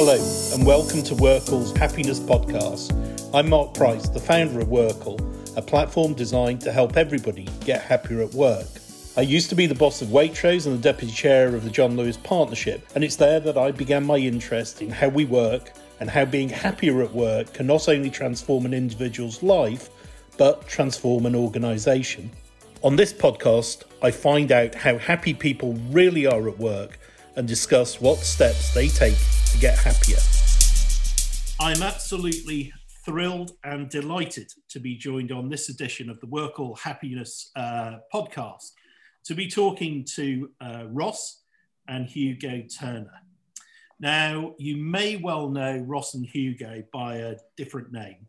Hello, and welcome to Workl's Happiness Podcast. I'm Mark Price, the founder of Workl, a platform designed to help everybody get happier at work. I used to be the boss of Waitrose and the deputy chair of the John Lewis Partnership, and it's there that I began my interest in how we work and how being happier at work can not only transform an individual's life, but transform an organisation. On this podcast, I find out how happy people really are at work and discuss what steps they take to get happier. I'm absolutely thrilled and delighted to be joined on this edition of the Workl Happiness uh, podcast to be talking to uh, Ross and Hugo Turner. Now, you may well know Ross and Hugo by a different name.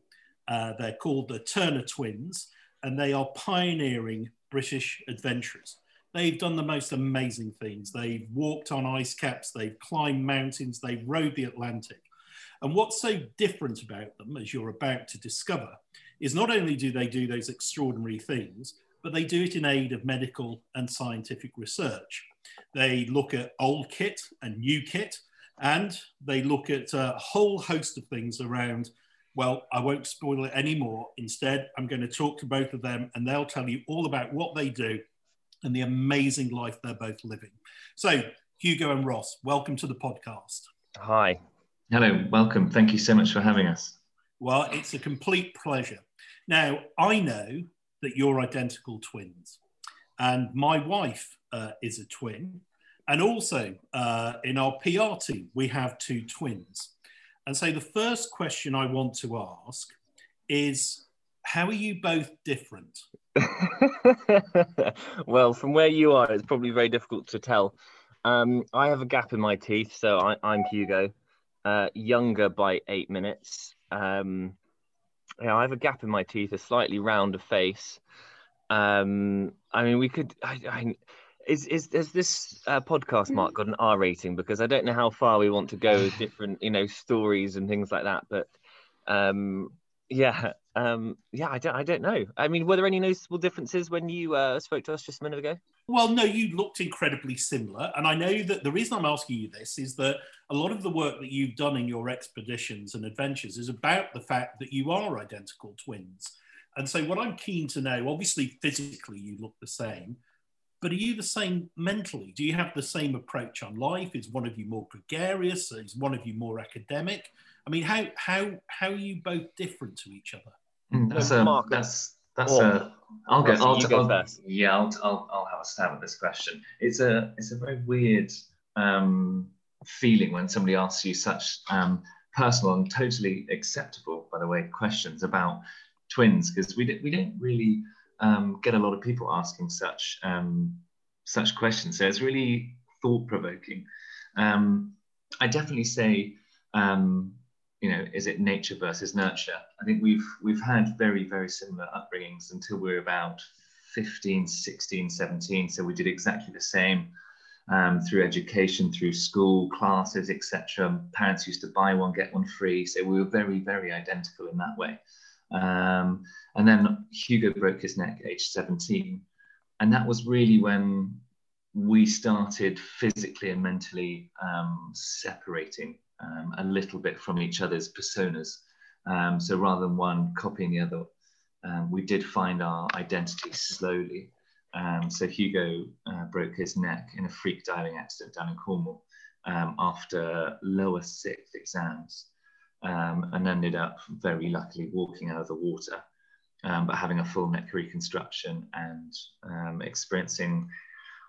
Uh, they're called the Turner Twins, and they are pioneering British adventurers. They've done the most amazing things. They've walked on ice caps, they've climbed mountains, they've rowed the Atlantic. And what's so different about them, as you're about to discover, is not only do they do those extraordinary things, but they do it in aid of medical and scientific research. They look at old kit and new kit, and they look at a whole host of things around. Well, I won't spoil it anymore. Instead, I'm going to talk to both of them, and they'll tell you all about what they do and the amazing life they're both living. So, Hugo and Ross, welcome to the podcast. Hi. Hello, welcome. Thank you so much for having us. Well, it's a complete pleasure. Now, I know that you're identical twins, and my wife uh, is a twin. And also uh, in our PR team, we have two twins. And so the first question I want to ask is how are you both different? well, from where you are, it's probably very difficult to tell. Um, I have a gap in my teeth, so I, am Hugo, uh, younger by eight minutes. Um, yeah, I have a gap in my teeth, a slightly rounder face. Um, I mean, we could. I, I, is is has this uh, podcast mark got an R rating? Because I don't know how far we want to go with different, you know, stories and things like that. But um, yeah, um, yeah, I don't, I don't know. I mean, were there any noticeable differences when you uh, spoke to us just a minute ago? Well, no, you looked incredibly similar. And I know that the reason I'm asking you this is that a lot of the work that you've done in your expeditions and adventures is about the fact that you are identical twins. And so, what I'm keen to know obviously, physically, you look the same, but are you the same mentally? Do you have the same approach on life? Is one of you more gregarious? Is one of you more academic? I mean, how, how, how are you both different to each other? Mm, that's a that's that's oh. a. I'll go. I'll, go I'll, first. Yeah, I'll, I'll I'll have a stab at this question. It's a it's a very weird um, feeling when somebody asks you such um, personal and totally acceptable, by the way, questions about twins because we don't we don't really um, get a lot of people asking such um, such questions. So it's really thought provoking. Um, I definitely say um, you know, is it nature versus nurture? I think we've we've had very very similar upbringings until we are about 15, 16, 17. So we did exactly the same um, through education, through school classes, etc. Parents used to buy one get one free, so we were very very identical in that way. Um, and then Hugo broke his neck at age 17, and that was really when we started physically and mentally um, separating um, a little bit from each other's personas. Um, so rather than one copying the other, um, we did find our identity slowly. Um, so Hugo uh, broke his neck in a freak diving accident down in Cornwall um, after lower sixth exams um, and ended up very luckily walking out of the water, but having a full neck reconstruction and experiencing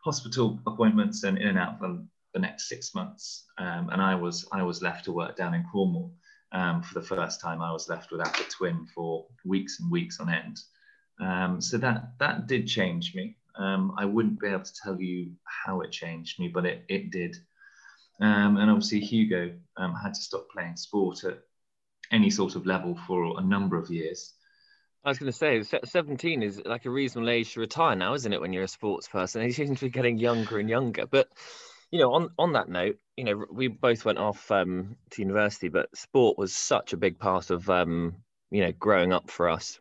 hospital appointments and in and out of the next six months. Um, and I was I was left to work down in Cornwall um, for the first time. I was left without a twin for weeks and weeks on end. Um, so that that did change me. Um, I wouldn't be able to tell you how it changed me, but it it did. Um, and obviously Hugo um, had to stop playing sport at any sort of level for a number of years. I was going to say, 17 is like a reasonable age to retire now, isn't it? When you're a sports person, he seems to be getting younger and younger. But you know, on on that note, you know, we both went off um, to university, but sport was such a big part of um, you know growing up for us.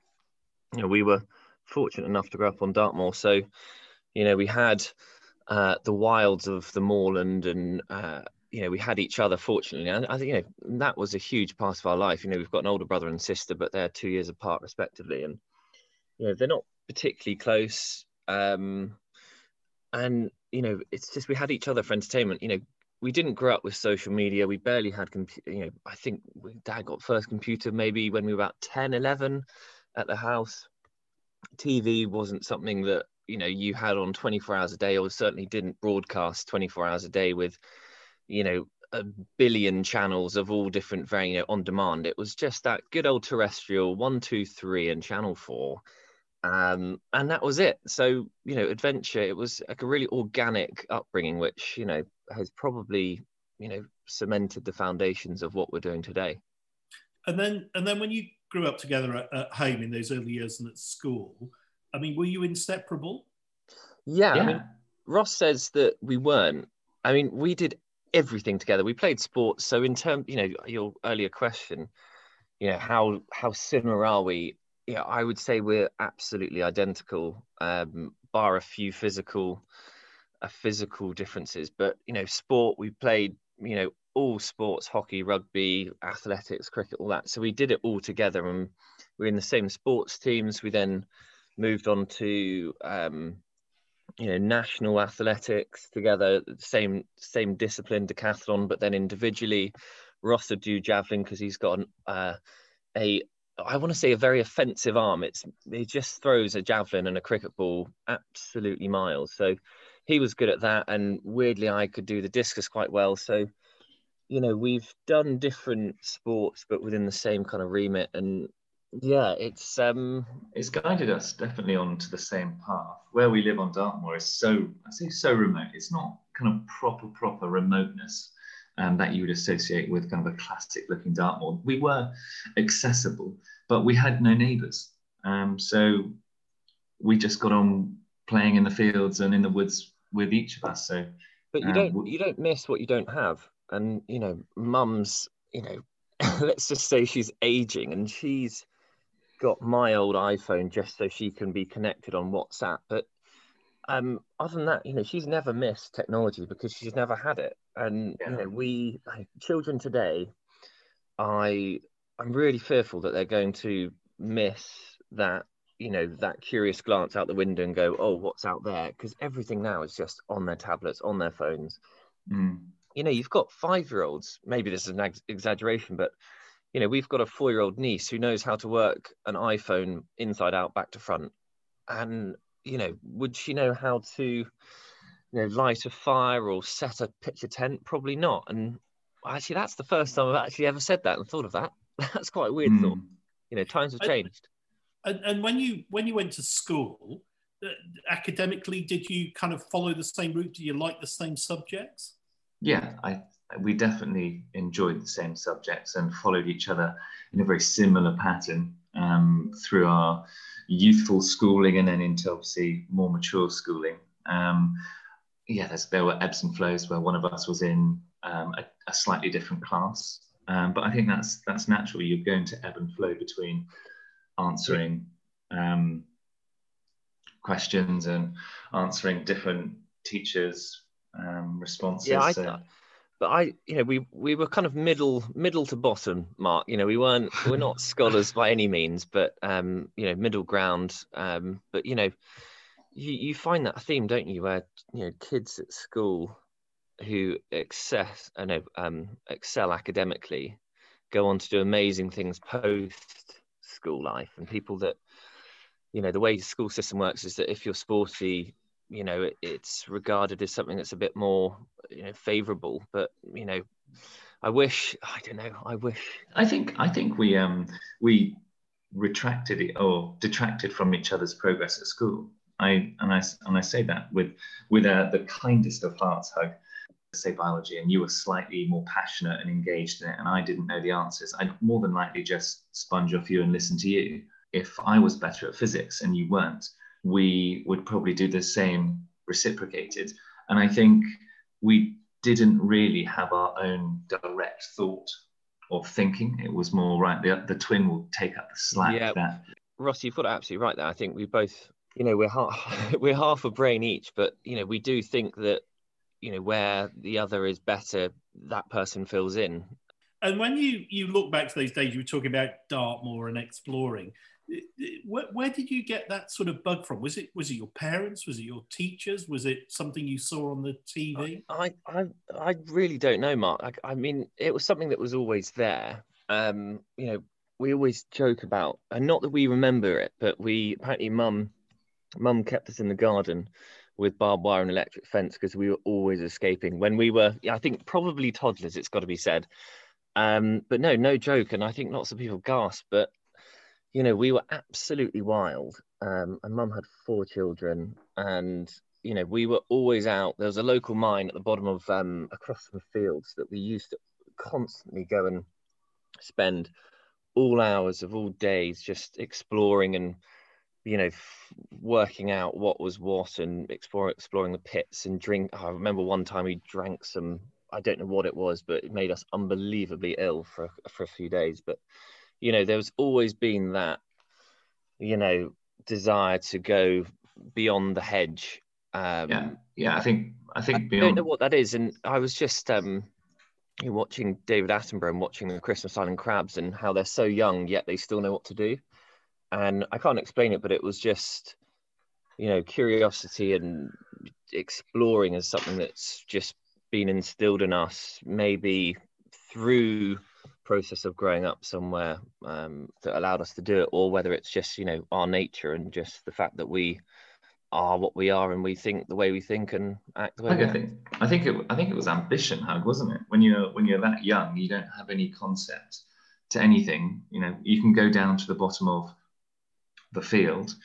You know, we were fortunate enough to grow up on Dartmoor, so you know we had uh, the wilds of the moorland and uh, you know, we had each other. Fortunately, and I think you know that was a huge part of our life. You know, we've got an older brother and sister, but they're two years apart respectively, and you know they're not particularly close. Um, and you know, it's just we had each other for entertainment. You know, we didn't grow up with social media. We barely had, compu- you know, I think dad got first computer maybe when we were about 10, 11 at the house. TV wasn't something that, you know, you had on 24 hours a day or certainly didn't broadcast 24 hours a day with, you know, a billion channels of all different, very, you know, on demand. It was just that good old terrestrial one, two, three, and channel four um, and that was it. So you know, adventure. It was like a really organic upbringing, which you know has probably you know cemented the foundations of what we're doing today. And then, and then when you grew up together at, at home in those early years and at school, I mean, were you inseparable? Yeah, yeah. I mean, Ross says that we weren't. I mean, we did everything together. We played sports. So in terms, you know, your earlier question, you know, how how similar are we? Yeah, I would say we're absolutely identical, um, bar a few physical, uh, physical differences. But you know, sport we played, you know, all sports, hockey, rugby, athletics, cricket, all that. So we did it all together, and we are in the same sports teams. We then moved on to, um, you know, national athletics together, same same discipline, decathlon, but then individually. Ross would do javelin because he's got an, uh, a I want to say a very offensive arm. It's he just throws a javelin and a cricket ball absolutely miles. So he was good at that, and weirdly, I could do the discus quite well. So you know, we've done different sports, but within the same kind of remit, and yeah, it's um, it's guided us definitely onto the same path. Where we live on Dartmoor is so I say so remote. It's not kind of proper proper remoteness um, that you would associate with kind of a classic looking Dartmoor. We were accessible, but we had no neighbours. Um, so we just got on playing in the fields and in the woods with each of us. So, but you um, don't you don't miss what you don't have, and you know, mum's you know, let's just say she's aging and she's got my old iPhone just so she can be connected on WhatsApp, but um, other than that, you know, she's never missed technology because she's never had it. And yeah. you know, we children today, I I'm really fearful that they're going to miss that, you know, that curious glance out the window and go, oh, what's out there? Because everything now is just on their tablets, on their phones. Mm. You know, you've got five year olds. Maybe this is an ex- exaggeration, but you know, we've got a four year old niece who knows how to work an iPhone inside out, back to front. And you know, would she know how to, you know, light a fire or set a pitch a tent? Probably not. And actually, that's the first time I've actually ever said that and thought of that. That's quite a weird mm. thought. You know, times have changed. And, and when you when you went to school, uh, academically, did you kind of follow the same route? Do you like the same subjects? Yeah, I we definitely enjoyed the same subjects and followed each other in a very similar pattern um, through our youthful schooling and then into obviously more mature schooling. Um, yeah, there were ebbs and flows where one of us was in um, a, a, slightly different class, um, but I think that's that's natural. You're going to ebb and flow between answering um, questions and answering different teachers' um, responses. Yeah, I, but I, you know, we we were kind of middle middle to bottom, Mark. You know, we weren't we're not scholars by any means, but um, you know, middle ground. Um, but you know, you you find that theme, don't you, where you know kids at school who excess, I know, um, excel academically, go on to do amazing things post school life, and people that, you know, the way the school system works is that if you're sporty, you know, it, it's regarded as something that's a bit more, you know, favourable. But you know, I wish, I don't know, I wish. I think, I think we um we retracted it or detracted from each other's progress at school. I and I and I say that with with uh, the kindest of hearts, hug. Say biology, and you were slightly more passionate and engaged in it, and I didn't know the answers. I'd more than likely just sponge off you and listen to you. If I was better at physics and you weren't, we would probably do the same reciprocated. And I think we didn't really have our own direct thought or thinking. It was more right. The, the twin will take up the slack. Yeah, that. Ross, you've got absolutely right there. I think we both, you know, we're half, we're half a brain each, but you know, we do think that, you know, where the other is better, that person fills in. And when you you look back to those days, you were talking about Dartmoor and exploring. Where, where, did you get that sort of bug from? Was it was it your parents? Was it your teachers? Was it something you saw on the TV? I I, I really don't know, Mark. I, I mean, it was something that was always there. Um, you know, we always joke about, and not that we remember it, but we apparently mum mum kept us in the garden with barbed wire and electric fence because we were always escaping when we were i think probably toddlers it's got to be said um, but no no joke and i think lots of people gasp but you know we were absolutely wild. Um, and mum had four children and you know we were always out. There was a local mine at the bottom of um, across the fields that we used to constantly go and spend all hours of all days just exploring and you know f- working out what was what and explore, exploring the pits and drink i remember one time we drank some i don't know what it was but it made us unbelievably ill for for a few days but you know there's always been that you know desire to go beyond the hedge um yeah yeah i think i think I beyond... don't know what that is and i was just um watching David Attenborough and watching the Christmas Island crabs and how they're so young yet they still know what to do. And I can't explain it, but it was just, you know, curiosity and exploring is something that's just been instilled in us, maybe through process of growing up somewhere um, that allowed us to do it, or whether it's just you know our nature and just the fact that we are what we are and we think the way we think and act the way I think I think it I think it was ambition hug wasn't it? When you're when you're that young you don't have any concept to anything. You know you can go down to the bottom of the field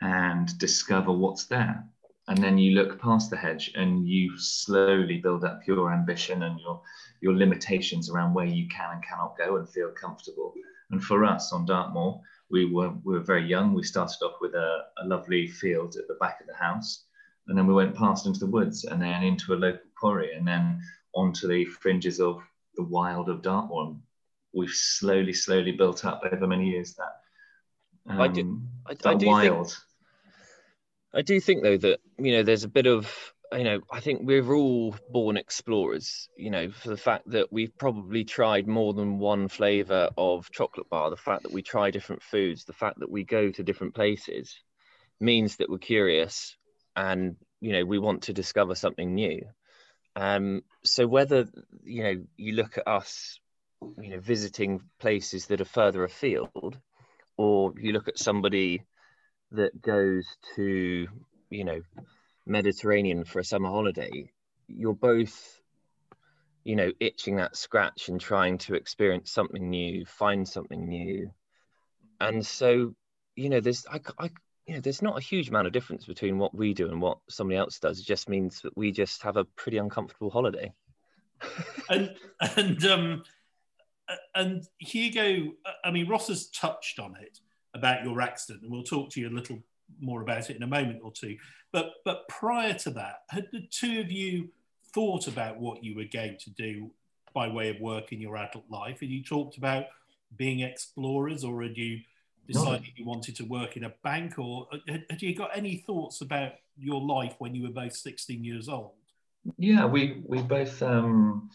and discover what's there and then you look past the hedge and you slowly build up your ambition and your your limitations around where you can and cannot go and feel comfortable and for us on Dartmoor we were we were very young. We started off with a, a lovely field at the back of the house, and then we went past into the woods, and then into a local quarry, and then onto the fringes of the wild of Dartmoor. We've slowly, slowly built up over many years that. Um, I do, I, that I do wild. Think, I do think though that you know there's a bit of you know, I think we're all born explorers, you know, for the fact that we've probably tried more than one flavor of chocolate bar, the fact that we try different foods, the fact that we go to different places means that we're curious and, you know, we want to discover something new. Um, so whether, you know, you look at us, you know, visiting places that are further afield, or you look at somebody that goes to, you know, Mediterranean for a summer holiday, you're both, you know, itching that scratch and trying to experience something new, find something new. And so, you know, there's, I, I, you know, there's not a huge amount of difference between what we do and what somebody else does. It just means that we just have a pretty uncomfortable holiday. and, and, um, and Hugo, I mean, Ross has touched on it about your accident, and we'll talk to you a little more about it in a moment or two. But but prior to that, had the two of you thought about what you were going to do by way of work in your adult life? Had you talked about being explorers, or had you decided no. you wanted to work in a bank, or had, had you got any thoughts about your life when you were both 16 years old? Yeah, we we both. Um,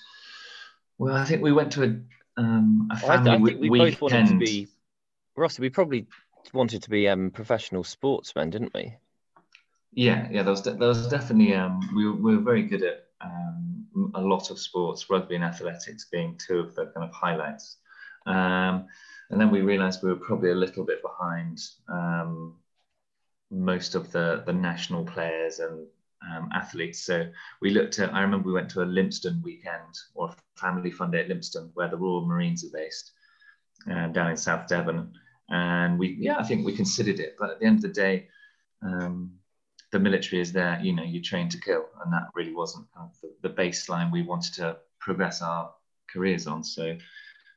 well, I think we went to a, um, a family I, I think we weekend. both wanted to be. Ross, we probably wanted to be um, professional sportsmen, didn't we? Yeah, yeah, there was, de- there was definitely, um, we, were, we were very good at um, a lot of sports, rugby and athletics being two of the kind of highlights. Um, and then we realized we were probably a little bit behind um, most of the, the national players and um, athletes. So we looked at, I remember we went to a Lympstone weekend or family fun day at Lympstone where the Royal Marines are based uh, down in South Devon. And we yeah i think we considered it. But at the end of the day um, the military is there you know you train to kill. And that really wasn't kind of the, the baseline we wanted to progress our careers on. So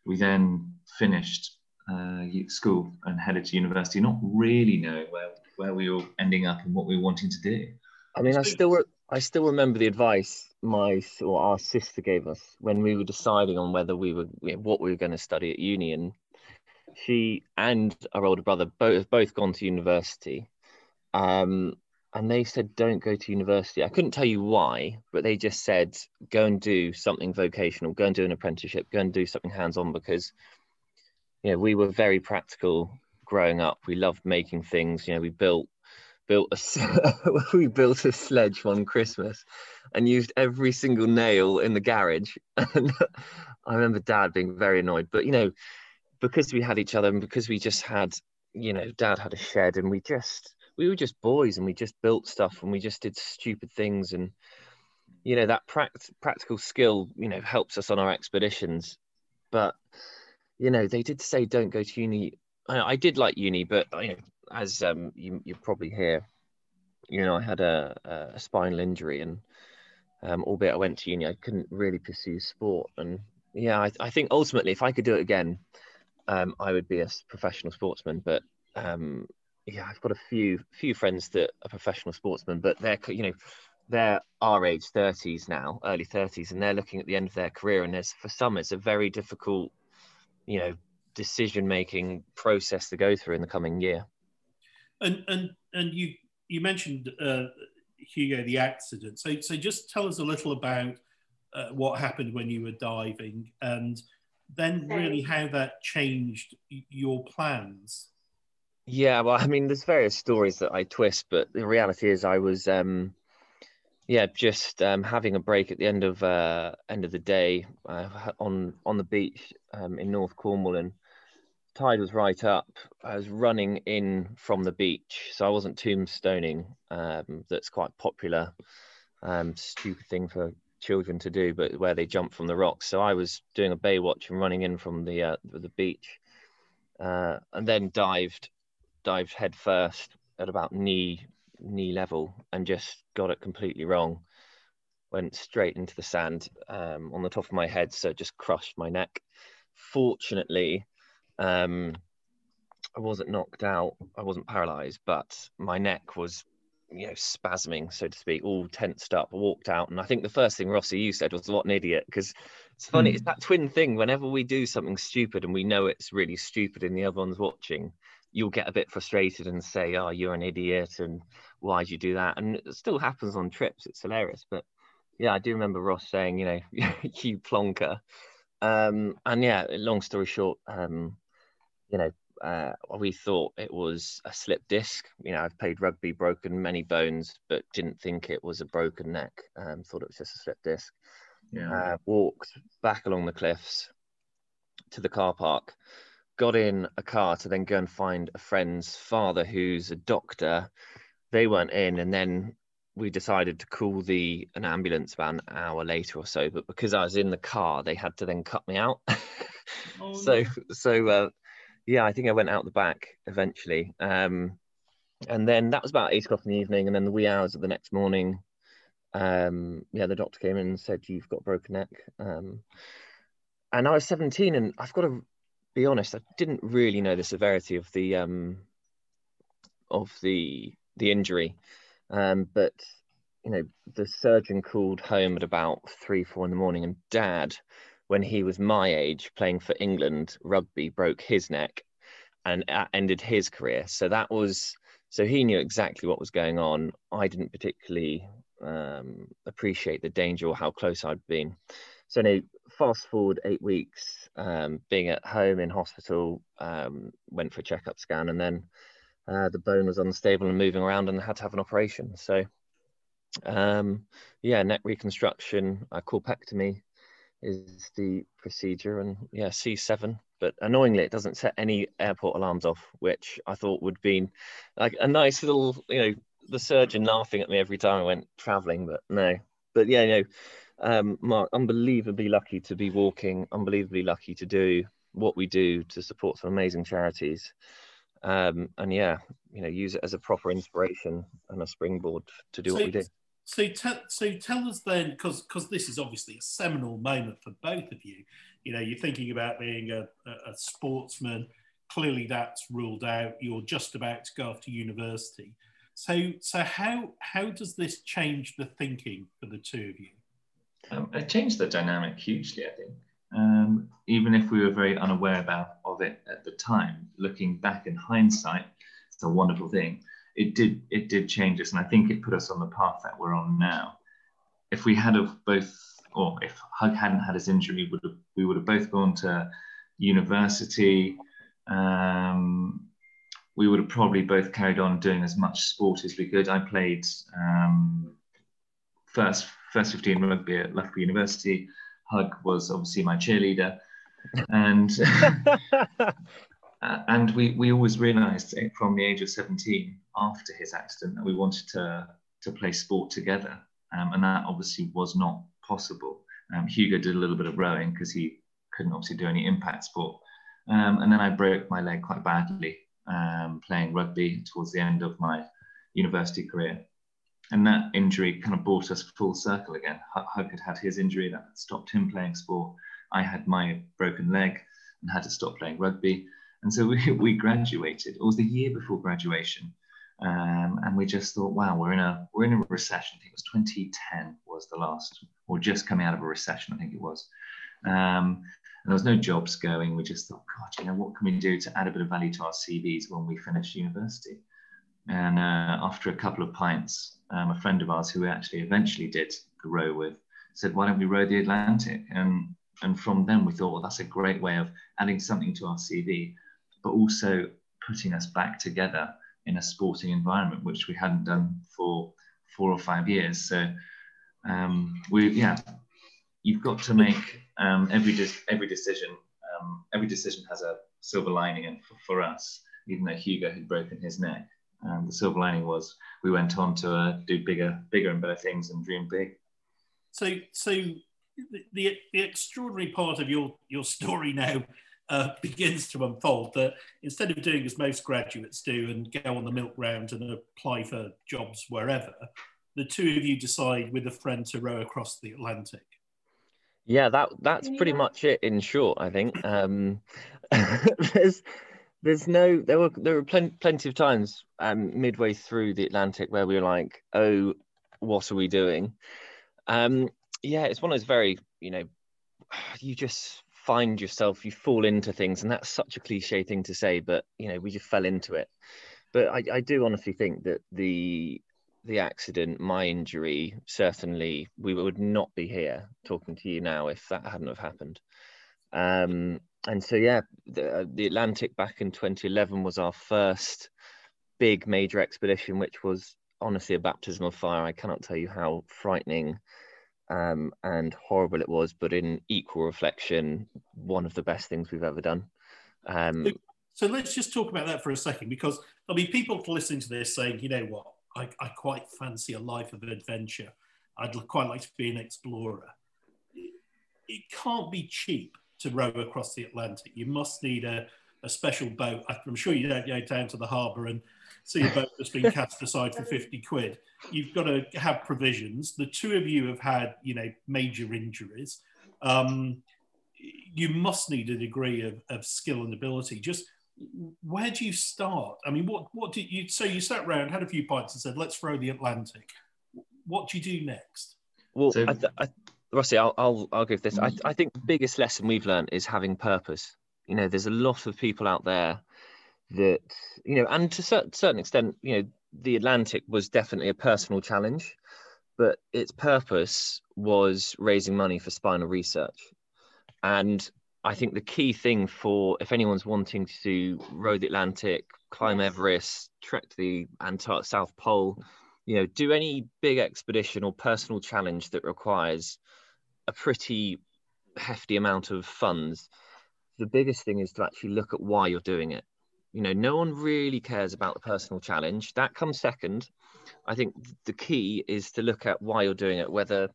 we then finished uh, school and headed to university not really knowing where where we were ending up and what we were wanting to do. I mean i still i still remember the advice my or our sister gave us when we were deciding on whether we were what we were going to study at uni and she and our older brother both have both gone to university. Um, and they said don't go to university. I couldn't tell you why, but they just said go and do something vocational, go and do an apprenticeship, go and do something hands-on because you know we were very practical growing up. We loved making things. You know, we built built a we built a sledge one Christmas and used every single nail in the garage. And I remember Dad being very annoyed, but you know, because we had each other and because we just had, you know, Dad had a shed and we just we were just boys and we just built stuff and we just did stupid things. And you know that pract- practical skill you know helps us on our expeditions. But you know they did say don't go to uni. I, I did like uni but you know as um you, you probably hear you know i had a, a spinal injury and um, albeit i went to uni i couldn't really pursue sport and yeah i, I think ultimately if i could do it again um, i would be a professional sportsman but um, yeah, I've got a few few friends that are professional sportsmen, but they're you know they're our age, thirties now, early thirties, and they're looking at the end of their career. And there's for some, it's a very difficult, you know, decision making process to go through in the coming year. And and and you you mentioned uh, Hugo the accident. So so just tell us a little about uh, what happened when you were diving, and then really how that changed your plans. Yeah, well, I mean, there's various stories that I twist, but the reality is, I was, um, yeah, just um, having a break at the end of uh, end of the day uh, on on the beach um, in North Cornwall, and tide was right up. I was running in from the beach, so I wasn't tombstoning. Um, that's quite popular, um, stupid thing for children to do, but where they jump from the rocks. So I was doing a Baywatch and running in from the uh, the beach, uh, and then dived dived head first at about knee knee level and just got it completely wrong. Went straight into the sand um, on the top of my head, so just crushed my neck. Fortunately, um, I wasn't knocked out. I wasn't paralyzed, but my neck was, you know, spasming, so to speak, all tensed up. I walked out, and I think the first thing Rossi you said was, "What an idiot!" Because it's funny, mm. it's that twin thing. Whenever we do something stupid and we know it's really stupid, and the other one's watching, you'll get a bit frustrated and say, "Oh, you're an idiot," and why'd you do that? And it still happens on trips. It's hilarious, but yeah, I do remember Ross saying, you know, you plonker. Um, and yeah, long story short, um, you know, uh, we thought it was a slip disc. You know, I've played rugby, broken many bones, but didn't think it was a broken neck. Um, thought it was just a slip disc. Yeah. Uh, walked back along the cliffs to the car park got in a car to then go and find a friend's father who's a doctor. They weren't in, and then we decided to call the an ambulance about an hour later or so. But because I was in the car, they had to then cut me out. oh, so no. so uh, yeah, I think I went out the back eventually. Um, and then that was about eight o'clock in the evening, and then the wee hours of the next morning. Um, yeah, the doctor came in and said you've got broken neck. Um, and I was 17, and I've got to be honest, I didn't really know the severity of the um, of the the injury, um, but you know the surgeon called home at about three four in the morning, and Dad, when he was my age playing for England rugby, broke his neck and ended his career. So that was so he knew exactly what was going on. I didn't particularly um, appreciate the danger or how close I'd been. So now, fast forward eight weeks, um, being at home in hospital, um, went for a checkup scan, and then uh, the bone was unstable and moving around, and had to have an operation. So, um, yeah, neck reconstruction, uh, corpectomy is the procedure, and yeah, C7. But annoyingly, it doesn't set any airport alarms off, which I thought would be like a nice little, you know, the surgeon laughing at me every time I went traveling, but no. But yeah, you know, um, Mark, unbelievably lucky to be walking, unbelievably lucky to do what we do to support some amazing charities. Um, and yeah, you know, use it as a proper inspiration and a springboard to do so, what we do. So, te- so tell us then, because because this is obviously a seminal moment for both of you. You know, you're thinking about being a, a, a sportsman. Clearly, that's ruled out. You're just about to go off to university. So, so how how does this change the thinking for the two of you? Um, it changed the dynamic hugely, I think. Um, even if we were very unaware about of it at the time, looking back in hindsight, it's a wonderful thing. It did it did change us, and I think it put us on the path that we're on now. If we had of both, or if Hug hadn't had his injury, would have, we would have both gone to university. Um, we would have probably both carried on doing as much sport as we could. I played um, first first 15 rugby at Loughborough University. Hug was obviously my cheerleader, and and we we always realised from the age of 17 after his accident that we wanted to to play sport together, um, and that obviously was not possible. Um, Hugo did a little bit of rowing because he couldn't obviously do any impact sport, um, and then I broke my leg quite badly um, playing rugby towards the end of my university career. And that injury kind of brought us full circle again. Hug had had his injury that stopped him playing sport. I had my broken leg and had to stop playing rugby. And so we, we graduated. It was the year before graduation. Um, and we just thought, wow, we're in a we're in a recession. I think it was 2010 was the last, or just coming out of a recession, I think it was. Um, and there was no jobs going. We just thought, God, you know, what can we do to add a bit of value to our CVs when we finish university? And uh, after a couple of pints, um, a friend of ours who we actually eventually did the row with said, why don't we row the Atlantic? And, and from then we thought, well, that's a great way of adding something to our CV, but also putting us back together in a sporting environment, which we hadn't done for four or five years. So um, we, yeah, you've got to make um, every every decision um, every decision has a silver lining, and for, for, us, even though Hugo had broken his neck, the silver lining was we went on to uh, do bigger, bigger and better things and dream big. So, so the, the extraordinary part of your your story now uh, begins to unfold that instead of doing as most graduates do and go on the milk round and apply for jobs wherever, the two of you decide with a friend to row across the Atlantic. Yeah, that that's pretty much it in short. I think um, there's there's no there were there were plenty plenty of times um, midway through the Atlantic where we were like, oh, what are we doing? Um, yeah, it's one of those very you know, you just find yourself, you fall into things, and that's such a cliche thing to say, but you know, we just fell into it. But I, I do honestly think that the the accident, my injury, certainly we would not be here talking to you now if that hadn't have happened. Um, and so, yeah, the, uh, the Atlantic back in 2011 was our first big major expedition, which was honestly a baptism of fire. I cannot tell you how frightening um, and horrible it was, but in equal reflection, one of the best things we've ever done. Um, so, let's just talk about that for a second, because I mean, people listening to this saying, you know what, I, I quite fancy a life of adventure. I'd quite like to be an explorer. It can't be cheap to row across the Atlantic. You must need a, a special boat. I'm sure you don't go down to the harbour and see a boat that's been cast aside for 50 quid. You've got to have provisions. The two of you have had, you know, major injuries. Um, you must need a degree of, of skill and ability. Just where do you start? I mean, what what did you? So you sat around, had a few pints, and said, "Let's throw the Atlantic." What do you do next? Well, so, I, I, Rossi, I'll, I'll I'll give this. I, I think the biggest lesson we've learned is having purpose. You know, there's a lot of people out there that you know, and to a certain, extent, you know, the Atlantic was definitely a personal challenge, but its purpose was raising money for spinal research, and I think the key thing for if anyone's wanting to row the Atlantic, climb Everest, trek the Antarctic South Pole, you know, do any big expedition or personal challenge that requires a pretty hefty amount of funds, the biggest thing is to actually look at why you're doing it. You know, no one really cares about the personal challenge. That comes second. I think the key is to look at why you're doing it, whether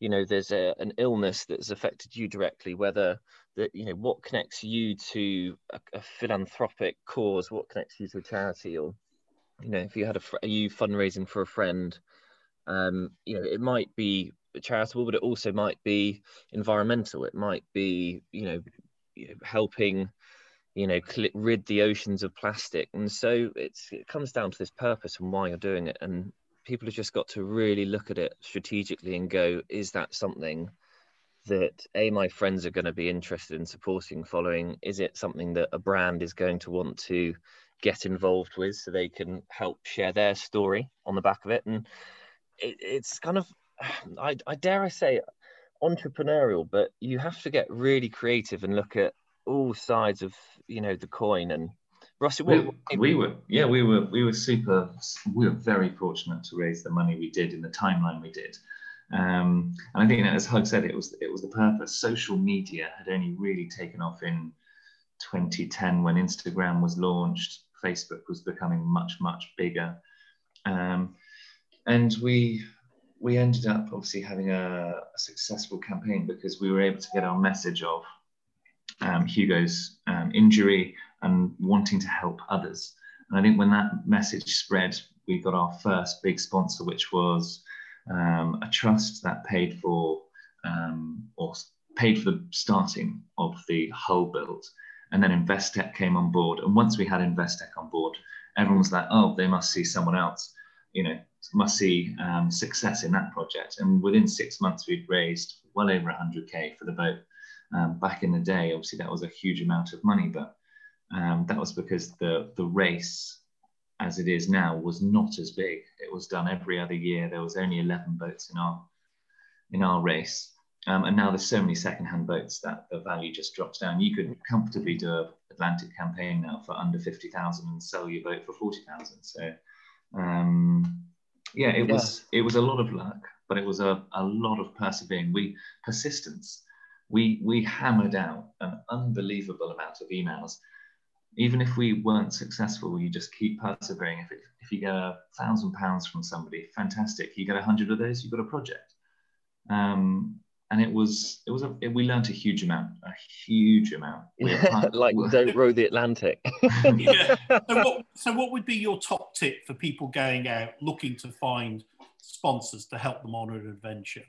you know there's a, an illness that's affected you directly whether that you know what connects you to a, a, philanthropic cause what connects you to a charity or you know if you had a are you fundraising for a friend um you know it might be charitable but it also might be environmental it might be you know helping you know rid the oceans of plastic. And so it's it comes down to this purpose and why you're doing it. And people have just got to really look at it strategically and go, is that something that a my friends are going to be interested in supporting following? Is it something that a brand is going to want to get involved with so they can help share their story on the back of it. And it, it's kind of, I, I dare I say, entrepreneurial, but you have to get really creative and look at all sides of you know the coin and Rossi, we, we, were, yeah, we were, we were super, we were very fortunate to raise the money we did in the timeline we did. Um, and I think, as Hug said, it was, it was the purpose. Social media had only really taken off in 2010 when Instagram was launched. Facebook was becoming much, much bigger. Um, and we, we ended up obviously having a, a, successful campaign because we were able to get our message of um, Hugo's um, injury and wanting to help others. And I think when that message spread, we got our first big sponsor, which was um, a trust that paid for um, or paid for the starting of the hull build. And then Investec came on board. And once we had Investec on board, everyone was like, oh, they must see someone else, you know, must see um, success in that project. And within six months, we'd raised well over 100K for the boat. Um, back in the day, obviously, that was a huge amount of money, but um, that was because the the race, as it is now, was not as big. It was done every other year. There was only 11 boats in our in our race, um, and now there's so many second-hand boats that the value just drops down. You could comfortably do a Atlantic campaign now for under 50,000 and sell your boat for 40,000. So, um, yeah, it yeah. was it was a lot of luck, but it was a, a lot of persevering. We persistence. We we hammered out an unbelievable amount of emails even if we weren't successful, you just keep persevering. If, it, if you get a thousand pounds from somebody, fantastic. You get a hundred of those, you've got a project. Um, and it was, it was, a, it, we learned a huge amount, a huge amount. Yeah, like don't row the Atlantic. yeah. So what, so what would be your top tip for people going out looking to find sponsors to help them on an adventure?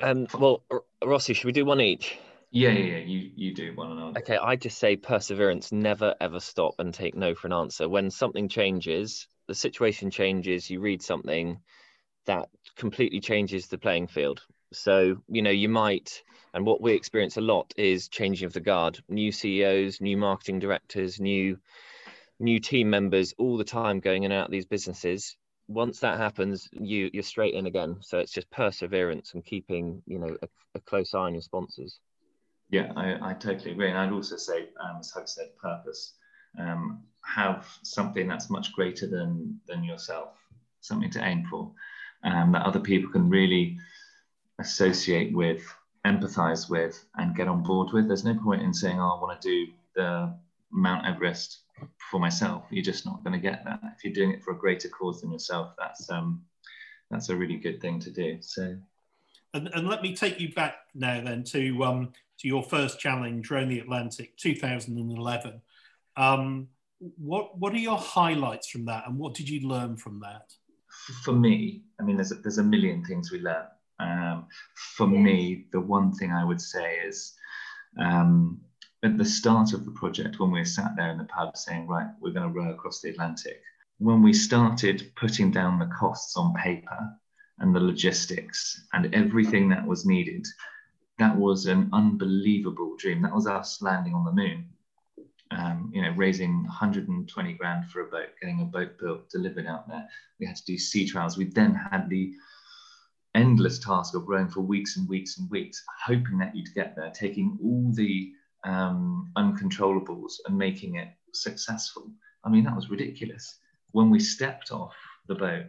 Um, well, Rossi, should we do one each? Yeah, yeah, yeah. You you do one another. Okay, I just say perseverance. Never ever stop and take no for an answer. When something changes, the situation changes. You read something that completely changes the playing field. So you know you might, and what we experience a lot is changing of the guard. New CEOs, new marketing directors, new new team members all the time going in and out of these businesses once that happens you you're straight in again so it's just perseverance and keeping you know a, a close eye on your sponsors yeah, I, I totally agree. And I'd also say, um, as Hug said, purpose. Um, have something that's much greater than, than yourself, something to aim for, um, that other people can really associate with, empathize with, and get on board with. There's no point in saying, oh, I want to do the Mount Everest for myself. You're just not going to get that. If you're doing it for a greater cause than yourself, that's um, that's a really good thing to do. So, and, and let me take you back now then to um, to your first challenge, Rowing the Atlantic 2011. Um, what what are your highlights from that, and what did you learn from that? For me, I mean, there's a, there's a million things we learn. Um, for me, the one thing I would say is um, at the start of the project, when we were sat there in the pub saying, right, we're going to row across the Atlantic, when we started putting down the costs on paper and the logistics and everything that was needed, that was an unbelievable dream. That was us landing on the moon. Um, you know, raising 120 grand for a boat, getting a boat built, delivered out there. We had to do sea trials. We then had the endless task of rowing for weeks and weeks and weeks, hoping that you'd get there, taking all the um, uncontrollables and making it successful. I mean, that was ridiculous. When we stepped off the boat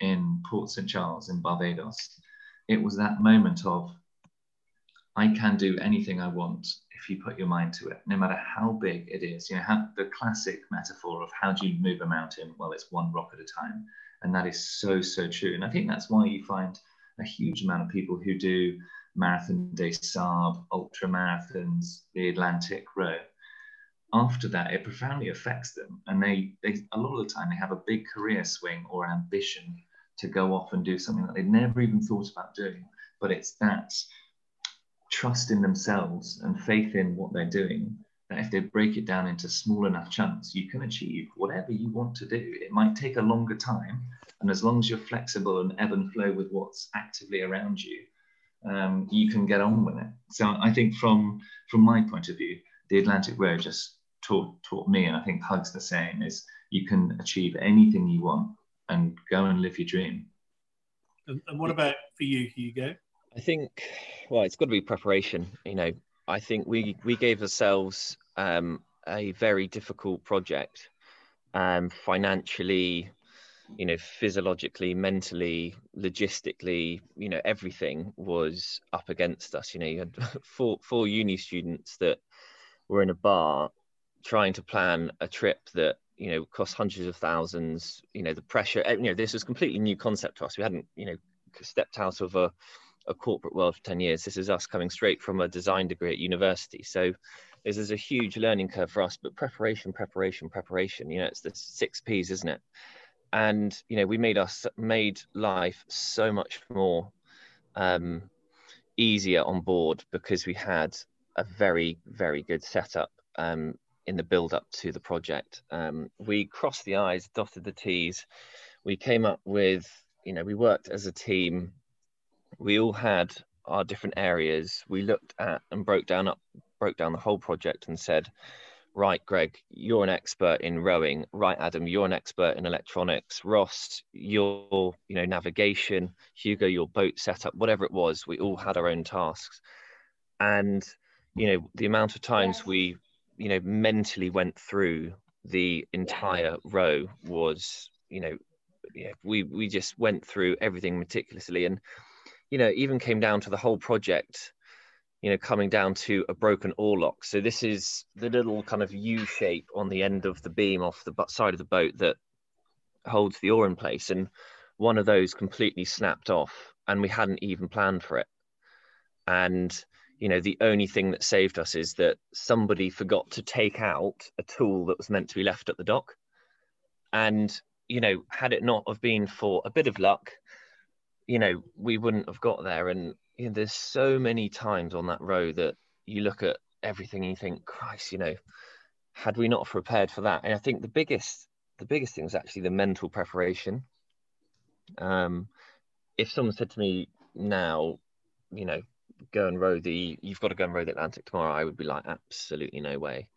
in Port St. Charles in Barbados, it was that moment of I can do anything I want if you put your mind to it, no matter how big it is. You know, how, the classic metaphor of how do you move a mountain? Well, it's one rock at a time. And that is so, so true. And I think that's why you find a huge amount of people who do Marathon des Sables, ultra marathons, the Atlantic row. After that, it profoundly affects them. And they, they, a lot of the time, they have a big career swing or an ambition to go off and do something that they've never even thought about doing. But it's that trust in themselves and faith in what they're doing that if they break it down into small enough chunks, you can achieve whatever you want to do. It might take a longer time, and as long as you're flexible and ebb and flow with what's actively around you, um, you can get on with it. So I think from from my point of view, the Atlantic Row just taught taught me, and I think Hug's the same, is you can achieve anything you want and go and live your dream. And, and what about for you, Hugo? I think, well, it's got to be preparation. You know, I think we we gave ourselves um, a very difficult project, um, financially, you know, physiologically, mentally, logistically. You know, everything was up against us. You know, you had four four uni students that were in a bar trying to plan a trip that you know cost hundreds of thousands. You know, the pressure. Eh, you know, this was completely new concept to us. We hadn't you know stepped out of a a corporate world for 10 years. This is us coming straight from a design degree at university. So this is a huge learning curve for us, but preparation, preparation, preparation, you know, it's the six P's, isn't it? And, you know, we made us made life so much more um, easier on board because we had a very, very good setup um, in the build up to the project. Um, we crossed the I's, dotted the T's. We came up with, you know, we worked as a team we all had our different areas. We looked at and broke down up broke down the whole project and said, right, Greg, you're an expert in rowing. Right, Adam, you're an expert in electronics. Ross, your you know navigation. Hugo, your boat setup. Whatever it was, we all had our own tasks, and you know the amount of times we you know mentally went through the entire row was you know yeah, we we just went through everything meticulously and you know, even came down to the whole project, you know, coming down to a broken oar lock. So this is the little kind of U shape on the end of the beam off the side of the boat that holds the oar in place. And one of those completely snapped off and we hadn't even planned for it. And, you know, the only thing that saved us is that somebody forgot to take out a tool that was meant to be left at the dock. And, you know, had it not have been for a bit of luck, you know, we wouldn't have got there. And you know, there's so many times on that road that you look at everything and you think, Christ, you know, had we not prepared for that? And I think the biggest, the biggest thing is actually the mental preparation. Um, if someone said to me now, you know, go and row the, you've got to go and row the Atlantic tomorrow, I would be like, absolutely no way.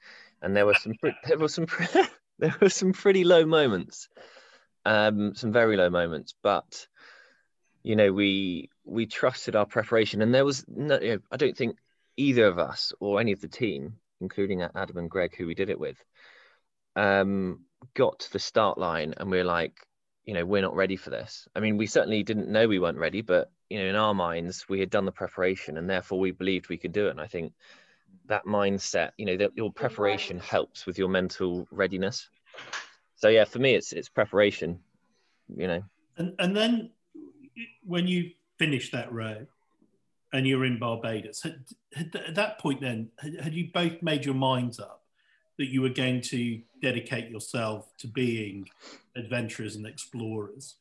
And there were some, there were some, there were some pretty low moments, um, some very low moments, but you know, we we trusted our preparation, and there was no. You know, I don't think either of us or any of the team, including Adam and Greg, who we did it with, um, got to the start line, and we are like, you know, we're not ready for this. I mean, we certainly didn't know we weren't ready, but you know, in our minds, we had done the preparation, and therefore we believed we could do it. And I think that mindset, you know, that your preparation helps with your mental readiness. So yeah, for me, it's it's preparation. You know, and and then when you finished that row and you're in Barbados, had, had, at that point then, had, had you both made your minds up that you were going to dedicate yourself to being adventurers and explorers?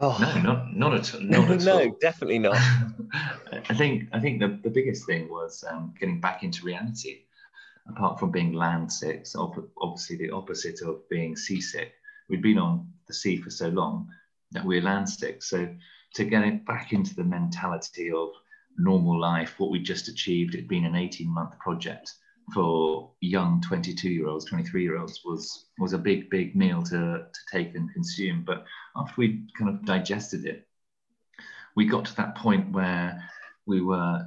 Oh no, not not at, not at no, all. definitely not. I think I think the, the biggest thing was um, getting back into reality. Apart from being land sick, so obviously the opposite of being seasick. We'd been on the sea for so long that we we're land sick. So to get it back into the mentality of normal life, what we just achieved, it being an 18 month project for young 22 year olds, 23 year olds was, was a big, big meal to, to take and consume. But after we kind of digested it, we got to that point where we were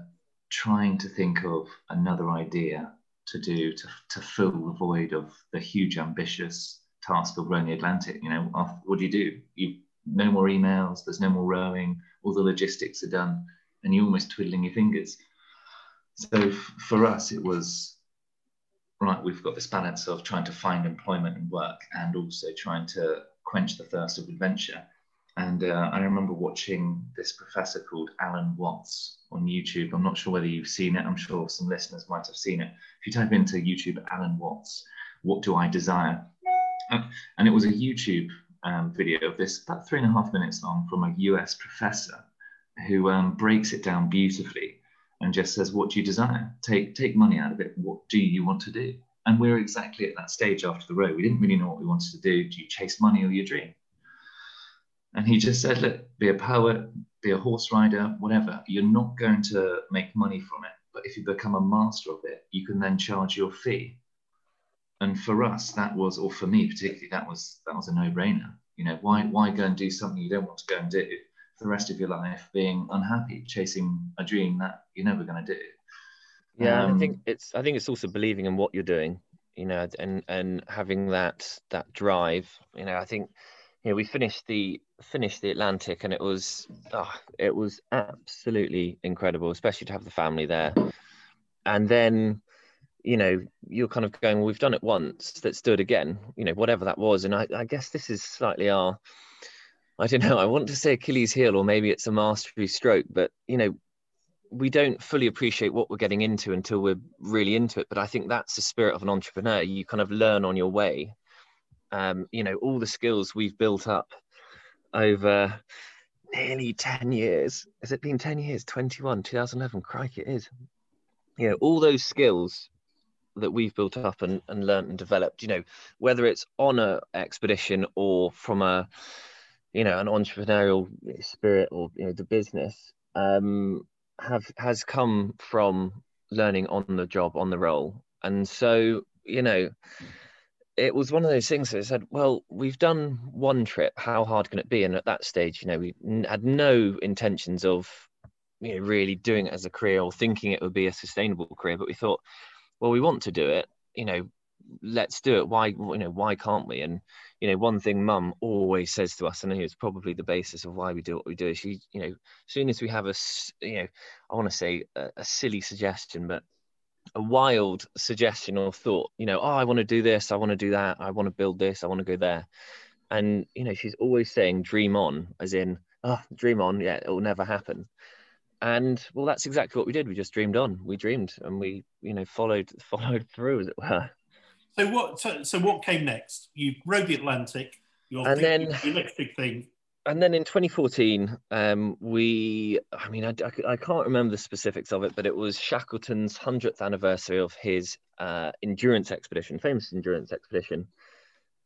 trying to think of another idea to do to, to fill the void of the huge ambitious task of rowing the Atlantic. You know, what do you do? You no more emails, there's no more rowing, all the logistics are done, and you're almost twiddling your fingers. So for us, it was right, we've got this balance of trying to find employment and work and also trying to quench the thirst of adventure. And uh, I remember watching this professor called Alan Watts on YouTube. I'm not sure whether you've seen it. I'm sure some listeners might have seen it. If you type into YouTube Alan Watts, what do I desire? And it was a YouTube um, video of this, about three and a half minutes long, from a US professor who um, breaks it down beautifully and just says, What do you desire? Take, take money out of it. What do you want to do? And we're exactly at that stage after the row. We didn't really know what we wanted to do. Do you chase money or your dream? And he just said, Look, be a poet, be a horse rider, whatever. You're not going to make money from it. But if you become a master of it, you can then charge your fee and for us, that was, or for me particularly, that was that was a no-brainer. You know, why why go and do something you don't want to go and do for the rest of your life, being unhappy, chasing a dream that you're never going to do. Yeah, um, I think it's I think it's also believing in what you're doing, you know, and and having that that drive. You know, I think you know we finished the finished the Atlantic and it was oh, it was absolutely incredible, especially to have the family there. And then you know you're kind of going well, we've done it once let's do it again you know whatever that was. And I, I guess this is slightly our i don't know i want to say achilles heel or maybe it's a mastery stroke but you know we don't fully appreciate what we're getting into until we're really into it. But i think that's the spirit of an entrepreneur. You kind of learn on your way. Um, you know all the skills we've built up over nearly 10 years. Has it been 10 years? 21 2011 crikey it is. You know all those skills that we've built up and, and learned and developed you know whether it's on a expedition or from a you know an entrepreneurial spirit or you know the business um have has come from learning on the job on the role and so you know it was one of those things that I said, well, we've done one trip. How hard can it be? And at that stage, you know, we had no intentions of, you know, really doing it as a career or thinking it would be a sustainable career. But we thought, well, we want to do it, you know, let's do it. Why, you know, why can't we? And, you know, one thing mum always says to us, and it's probably the basis of why we do what we do, is she, you know, as soon as we have a, you know, I want to say a, a silly suggestion, but a wild suggestion or thought, you know, oh, I want to do this, I want to do that, I want to build this, I want to go there. And, you know, she's always saying dream on, as in, oh, dream on, yeah, it will never happen and well that's exactly what we did. We just dreamed on. We dreamed and we you know followed followed through as it were. So what so, so what came next? You rowed the atlantic. Your and thing, then your next big thing. And then in 2014 um, we i mean I, I, I, can't remember the specifics of it but it was shackleton's 100th anniversary of his uh, endurance expedition famous endurance expedition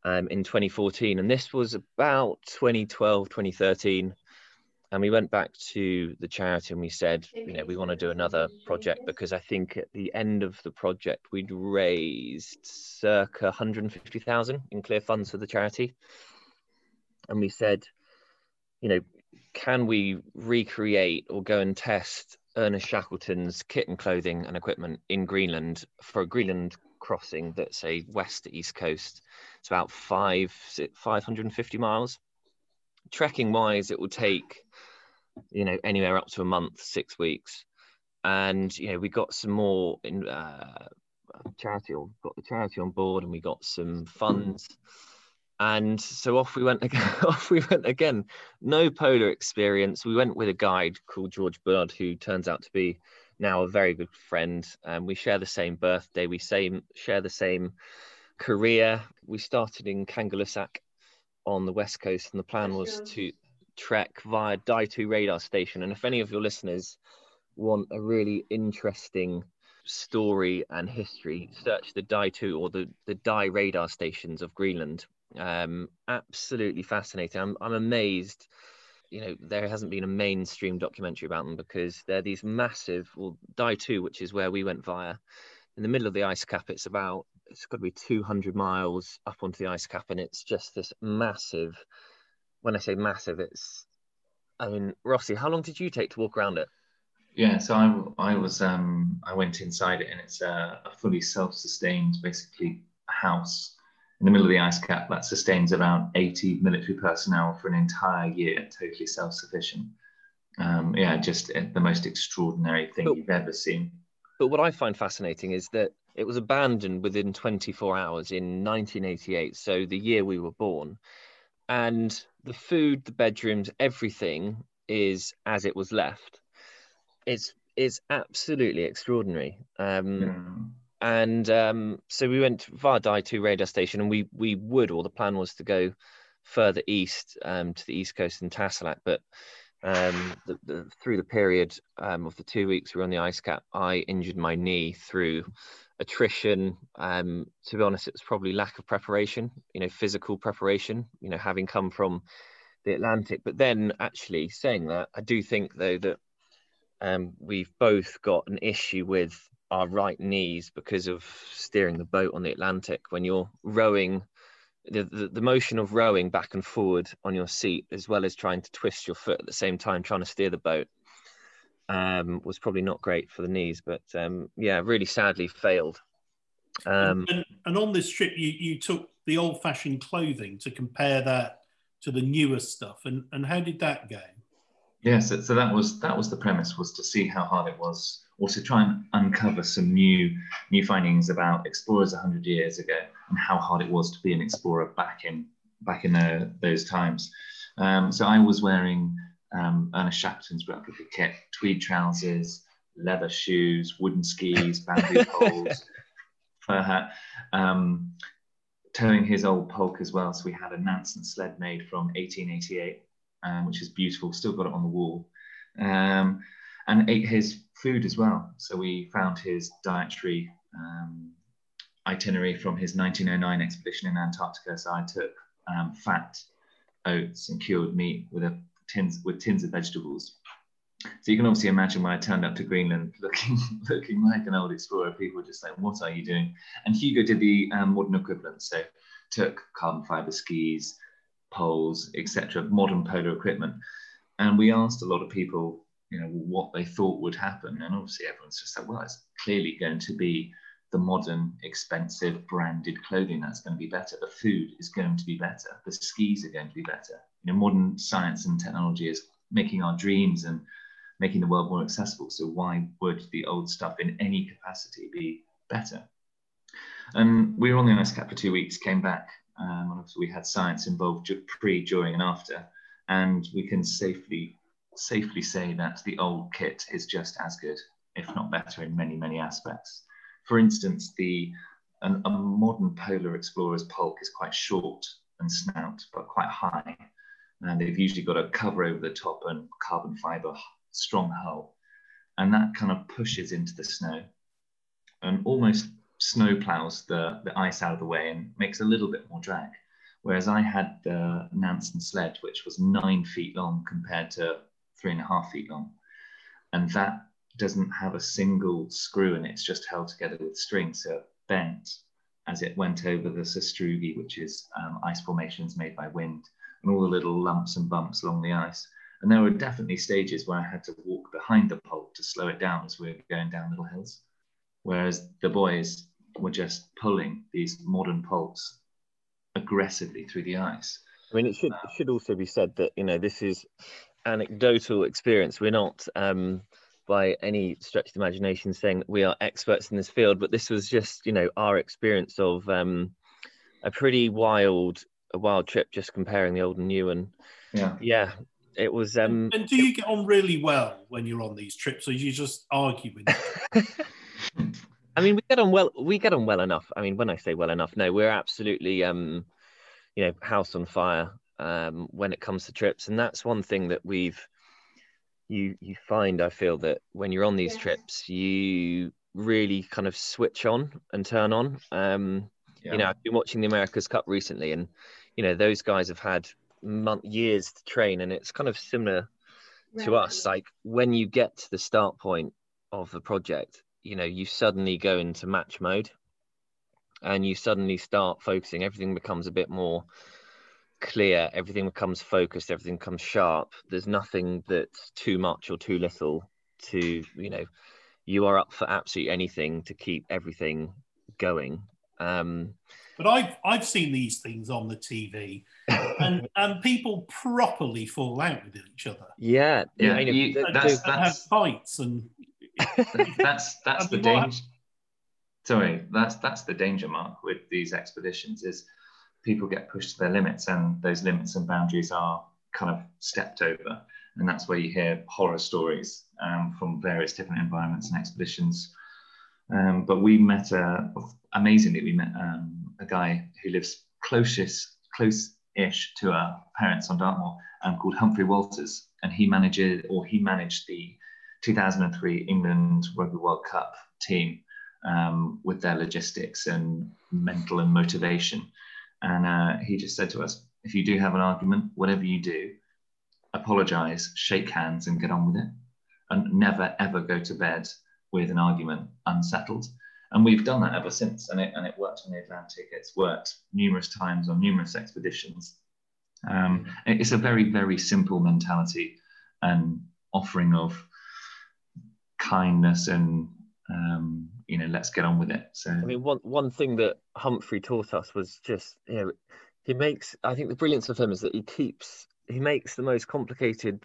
um, in 2014 and this was about 2012 2013 and we went back to the charity and we said you know we want to do another project because i think at the end of the project we'd raised circa 150000 in clear funds for the charity. And we said you know can we recreate or go and test ernest shackleton's kit and clothing and equipment in greenland for a greenland crossing that's a west to east coast? It's about five 550 miles trekking wise it will take you know anywhere up to a month six weeks. And you know we got some more in uh, charity or got the charity on board and we got some funds. And so off we went again off we went again. No polar experience. We went with a guide called george bullard who turns out to be now a very good friend. And we share the same birthday. We same share the same career. We started in kangerlussuaq on the west coast and the plan was to trek via DYE-2 radar station. And if any of your listeners want a really interesting story and history, search the DYE-2 or the, the DYE radar stations of Greenland. Um, absolutely fascinating. I'm, I'm amazed. You know, there hasn't been a mainstream documentary about them because they're these massive, well, DYE-2, which is where we went via, in the middle of the ice cap. It's about, it's got to be 200 miles up onto the ice cap, and it's just this massive when I say massive, it's. I mean, Rossi, how long did you take to walk around it? Yeah, so I, I was um, I went inside it, and it's a, a fully self-sustained, basically house in the middle of the ice cap that sustains around 80 military personnel for an entire year, totally self-sufficient. Um, yeah, just the most extraordinary thing you've ever seen. But what I find fascinating is that it was abandoned within 24 hours in 1988, so the year we were born and the food, the bedrooms, everything is as it was left. It's it's absolutely extraordinary. Um, yeah. And um, so we went via DYE-2 radar station, and we we would, or the plan was to go further east um, to the east coast in Tasiilaq, but um, the, the, through the period um, of the two weeks we were on the ice cap, I injured my knee through attrition. Um, to be honest, it was probably lack of preparation, you know, physical preparation, you know, having come from the Atlantic. But then actually saying that, I do think though that um, we've both got an issue with our right knees because of steering the boat on the Atlantic. When you're rowing, the, the, the, motion of rowing back and forward on your seat, as well as trying to twist your foot at the same time, trying to steer the boat, um, was probably not great for the knees. But um, yeah, really sadly failed. Um, and, and, on this trip, you, you took the old fashioned clothing to compare that to the newer stuff. And, and how did that go? Yes, yeah, so, so that was that was the premise was to see how hard it was or to try and uncover some new new findings about explorers 100 years ago and how hard it was to be an explorer back in back in uh, those times. Um, so I was wearing um, Ernest Shackleton's replica kit, tweed trousers, leather shoes, wooden skis, bamboo poles, fur hat, um, towing his old pulk as well. So we had a Nansen sled made from 1888, um, which is beautiful. Still got it on the wall. Um, and ate his food as well. So we found his dietary um, itinerary from his 1909 expedition in Antarctica. So I took um, fat oats and cured meat with a tins with tins of vegetables. So you can obviously imagine when I turned up to Greenland looking looking like an old explorer, people were just like, "What are you doing?" And Hugo did the um, modern equivalent. So took carbon fiber skis, poles, etc., modern polar equipment. And we asked a lot of people you know what they thought would happen. And obviously everyone's just like well it's clearly going to be the modern expensive branded clothing that's going to be better. The food is going to be better. The skis are going to be better. You know modern science and technology is making our dreams and making the world more accessible. So why would the old stuff in any capacity be better? And we were on the ice cap for two weeks came back um, and obviously we had science involved pre during and after. And we can safely safely say that the old kit is just as good, if not better, in many, many aspects. For instance, the an, a modern polar explorer's pulk is quite short and snout, but quite high. And they've usually got a cover over the top and carbon fiber strong hull. And that kind of pushes into the snow and almost snow plows the, the ice out of the way and makes a little bit more drag. Whereas I had the Nansen sled, which was nine feet long compared to three and a half feet long. And that doesn't have a single screw in it, it's just held together with string. So it bent as it went over the sastrugi, which is um, ice formations made by wind, and all the little lumps and bumps along the ice. And there were definitely stages where I had to walk behind the pole to slow it down as we were going down little hills. Whereas the boys were just pulling these modern poles aggressively through the ice. I mean, it should it should also be said that you know this is anecdotal experience. We're not, um, by any stretch of the imagination, saying that we are experts in this field, but this was just, you know, our experience of um, a pretty wild, a wild trip. Just comparing the old and new, and yeah, yeah, it was. Um, and, do you get on really well when you're on these trips, or you just argue with? I mean, we get on well. We get on well enough. I mean, when I say well enough, no, we're absolutely, um, you know, house on fire um, when it comes to trips, and that's one thing that we've you you find. I feel that when you're on these yes. trips, you really kind of switch on and turn on. Um, yeah. You know, I've been watching the America's Cup recently, and you know those guys have had month years to train, and it's kind of similar right. to us. Like when you get to the start point of the project, you know, you suddenly go into match mode, and you suddenly start focusing. Everything becomes a bit more clear, everything becomes focused, everything becomes sharp. There's nothing that's too much or too little to, you know, you are up for absolutely anything to keep everything going. Um, but I've I've seen these things on the TV, and and people properly fall out with each other. Yeah, yeah, you, you, that's, that's, have fights and that's that's the danger. Sorry, that's that's the danger mark with these expeditions is people get pushed to their limits and those limits and boundaries are kind of stepped over. And that's where you hear horror stories um, from various different environments and expeditions. Um, but we met, a, amazingly, we met um, a guy who lives closest, close-ish to our parents on Dartmoor um, called Humphrey Walters. And he manages, or he managed the 2003 England Rugby World Cup team um, with their logistics and mental and motivation. And uh, he just said to us, if you do have an argument, whatever you do, apologize, shake hands, and get on with it. And never, ever go to bed with an argument unsettled. And we've done that ever since, and it, and it worked on the Atlantic. It's worked numerous times on numerous expeditions. Um, it's a very, very simple mentality and offering of kindness and um, you know, let's get on with it. So I mean, one one thing that Humphrey taught us was just you know, he makes. I think the brilliance of him is that he keeps he makes the most complicated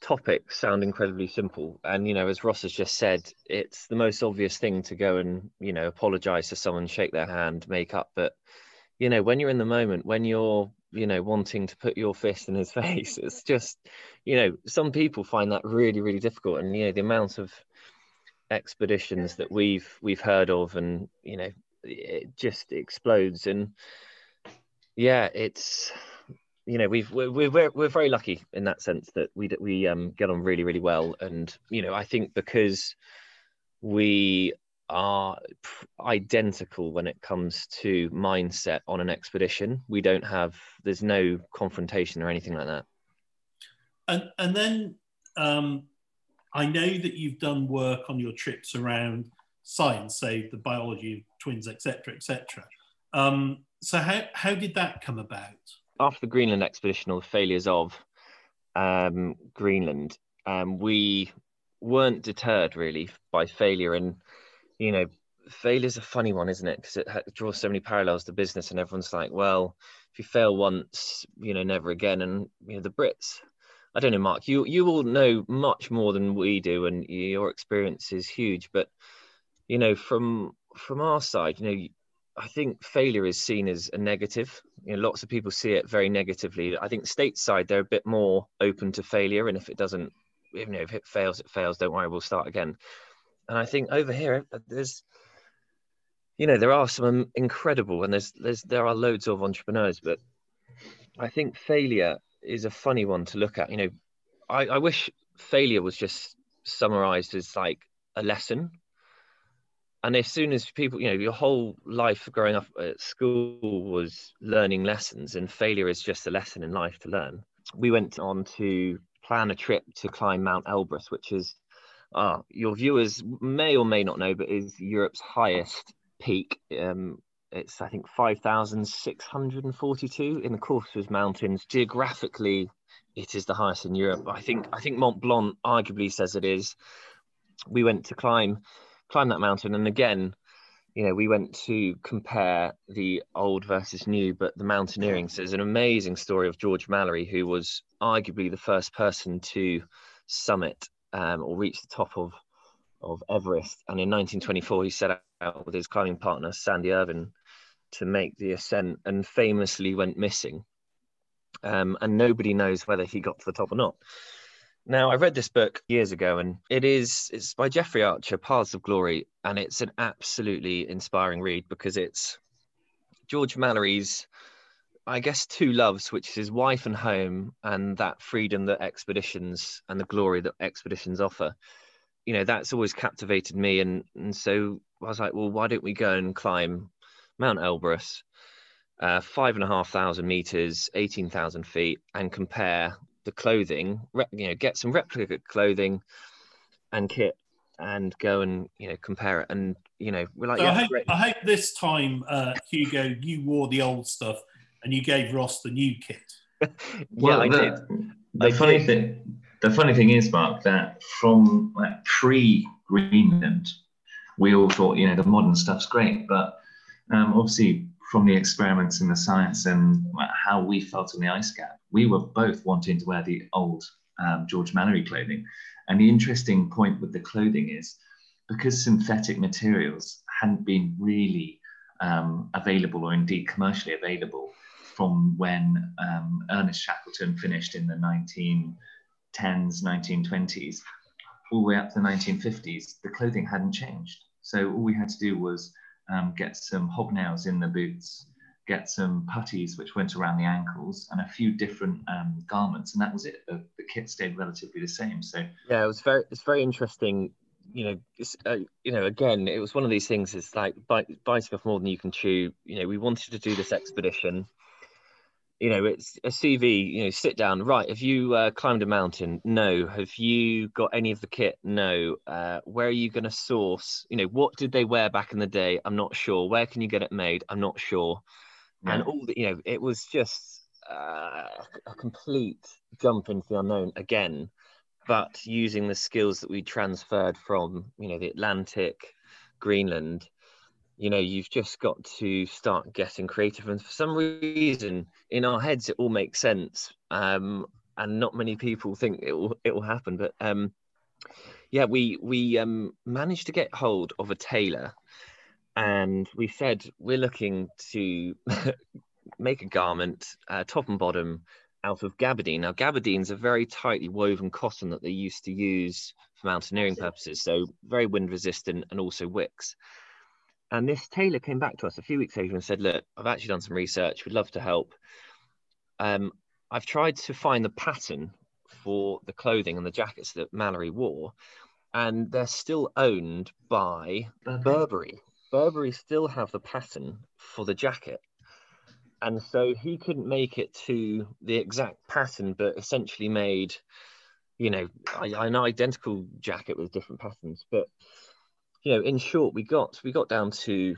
topics sound incredibly simple. And you know, as Ross has just said, it's the most obvious thing to go and you know apologize to someone, shake their hand, make up. But you know, when you're in the moment, when you're you know wanting to put your fist in his face, it's just you know some people find that really really difficult. And you know the amount of expeditions that we've we've heard of and you know it just explodes. And yeah it's you know we've we're, we're we're very lucky in that sense that we we um get on really really well. And you know i think because we are identical when it comes to mindset on an expedition we don't have there's no confrontation or anything like that. And and then um I know that you've done work on your trips around science, say the biology of twins, etc., etc. Um, so how how did that come about? After the Greenland expedition or the failures of um, Greenland, um, we weren't deterred really by failure, and you know, failure's a funny one, isn't it? Because it draws so many parallels to business, and everyone's like, well, if you fail once, you know, never again. And you know, the Brits I don't know, Mark. You you all know much more than we do, and your experience is huge. But you know, from from our side, you know, I think failure is seen as a negative. You know, lots of people see it very negatively. I think stateside they're a bit more open to failure, and if it doesn't, you know, if it fails, it fails. Don't worry, we'll start again. And I think over here, uh, there's, you know, there are some um, incredible, and there's there's there are loads of entrepreneurs, but I think failure is a funny one to look at. You know, I, I wish failure was just summarized as like a lesson. And as soon as people, you know, your whole life growing up at school was learning lessons, and failure is just a lesson in life to learn. We went on to plan a trip to climb Mount Elbrus, which is, uh, your viewers may or may not know, but is Europe's highest peak. Um, it's I think 5,642 in the Caucasus Mountains. Geographically, it is the highest in Europe. I think I think Mont Blanc arguably says it is. We went to climb climb that mountain, and again, you know, we went to compare the old versus new. But the mountaineering, so an amazing story of George Mallory, who was arguably the first person to summit um, or reach the top of of Everest. And in 1924, he set out with his climbing partner Sandy Irvine to make the ascent and famously went missing. Um, and nobody knows whether he got to the top or not. Now, I read this book years ago, and it is it's by Jeffrey Archer, Paths of Glory, and it's an absolutely inspiring read because it's George Mallory's, I guess, two loves, which is his wife and home, and that freedom that expeditions and the glory that expeditions offer. You know, that's always captivated me, and and so I was like, well, why don't we go and climb Mount Elbrus, uh, five and a half thousand meters, 18,000 feet, and compare the clothing, you know, get some replica clothing and kit and go and, you know, compare it. And, you know, we're like, so yeah, I, hope, I hope this time, uh, Hugo, you wore the old stuff and you gave Ross the new kit. yeah, well, I the, did. The I funny did. thing, the funny thing is, Mark, that from like, pre Greenland, we all thought, you know, the modern stuff's great, but um, obviously from the experiments and the science and how we felt on the ice cap, we were both wanting to wear the old um, George Mallory clothing. And the interesting point with the clothing is because synthetic materials hadn't been really um, available or indeed commercially available from when um, Ernest Shackleton finished in the 1910s, 1920s, all the way up to the 1950s, the clothing hadn't changed. So all we had to do was um, get some hobnails in the boots, get some puttees which went around the ankles, and a few different um, garments, and that was it. The, the, kit stayed relatively the same. So yeah, it was very it's very interesting. You know, uh, you know, again, it was one of these things. It's like bite, biting off more than you can chew. You know, we wanted to do this expedition. You know, it's a CV, you know, sit down, right. Have you uh, climbed a mountain? No. Have you got any of the kit? No. Uh, where are you going to source? You know, what did they wear back in the day? I'm not sure. Where can you get it made? I'm not sure. Yeah. And all the, you know, it was just uh, a complete jump into the unknown again, but using the skills that we transferred from, you know, the Atlantic, Greenland, you know you've just got to start getting creative and for some reason in our heads it all makes sense um, and not many people think it will it will happen but um, yeah we we um, managed to get hold of a tailor and we said we're looking to make a garment uh, top and bottom out of gabardine. Now gabardine's a very tightly woven cotton that they used to use for mountaineering purposes so very wind resistant and also wicks and this tailor came back to us a few weeks later and said, Look, I've actually done some research, we'd love to help. Um, I've tried to find the pattern for the clothing and the jackets that Mallory wore, and they're still owned by Burberry. Burberry still have the pattern for the jacket. And so he couldn't make it to the exact pattern, but essentially made, you know, an identical jacket with different patterns. But you know, in short, we got we got down to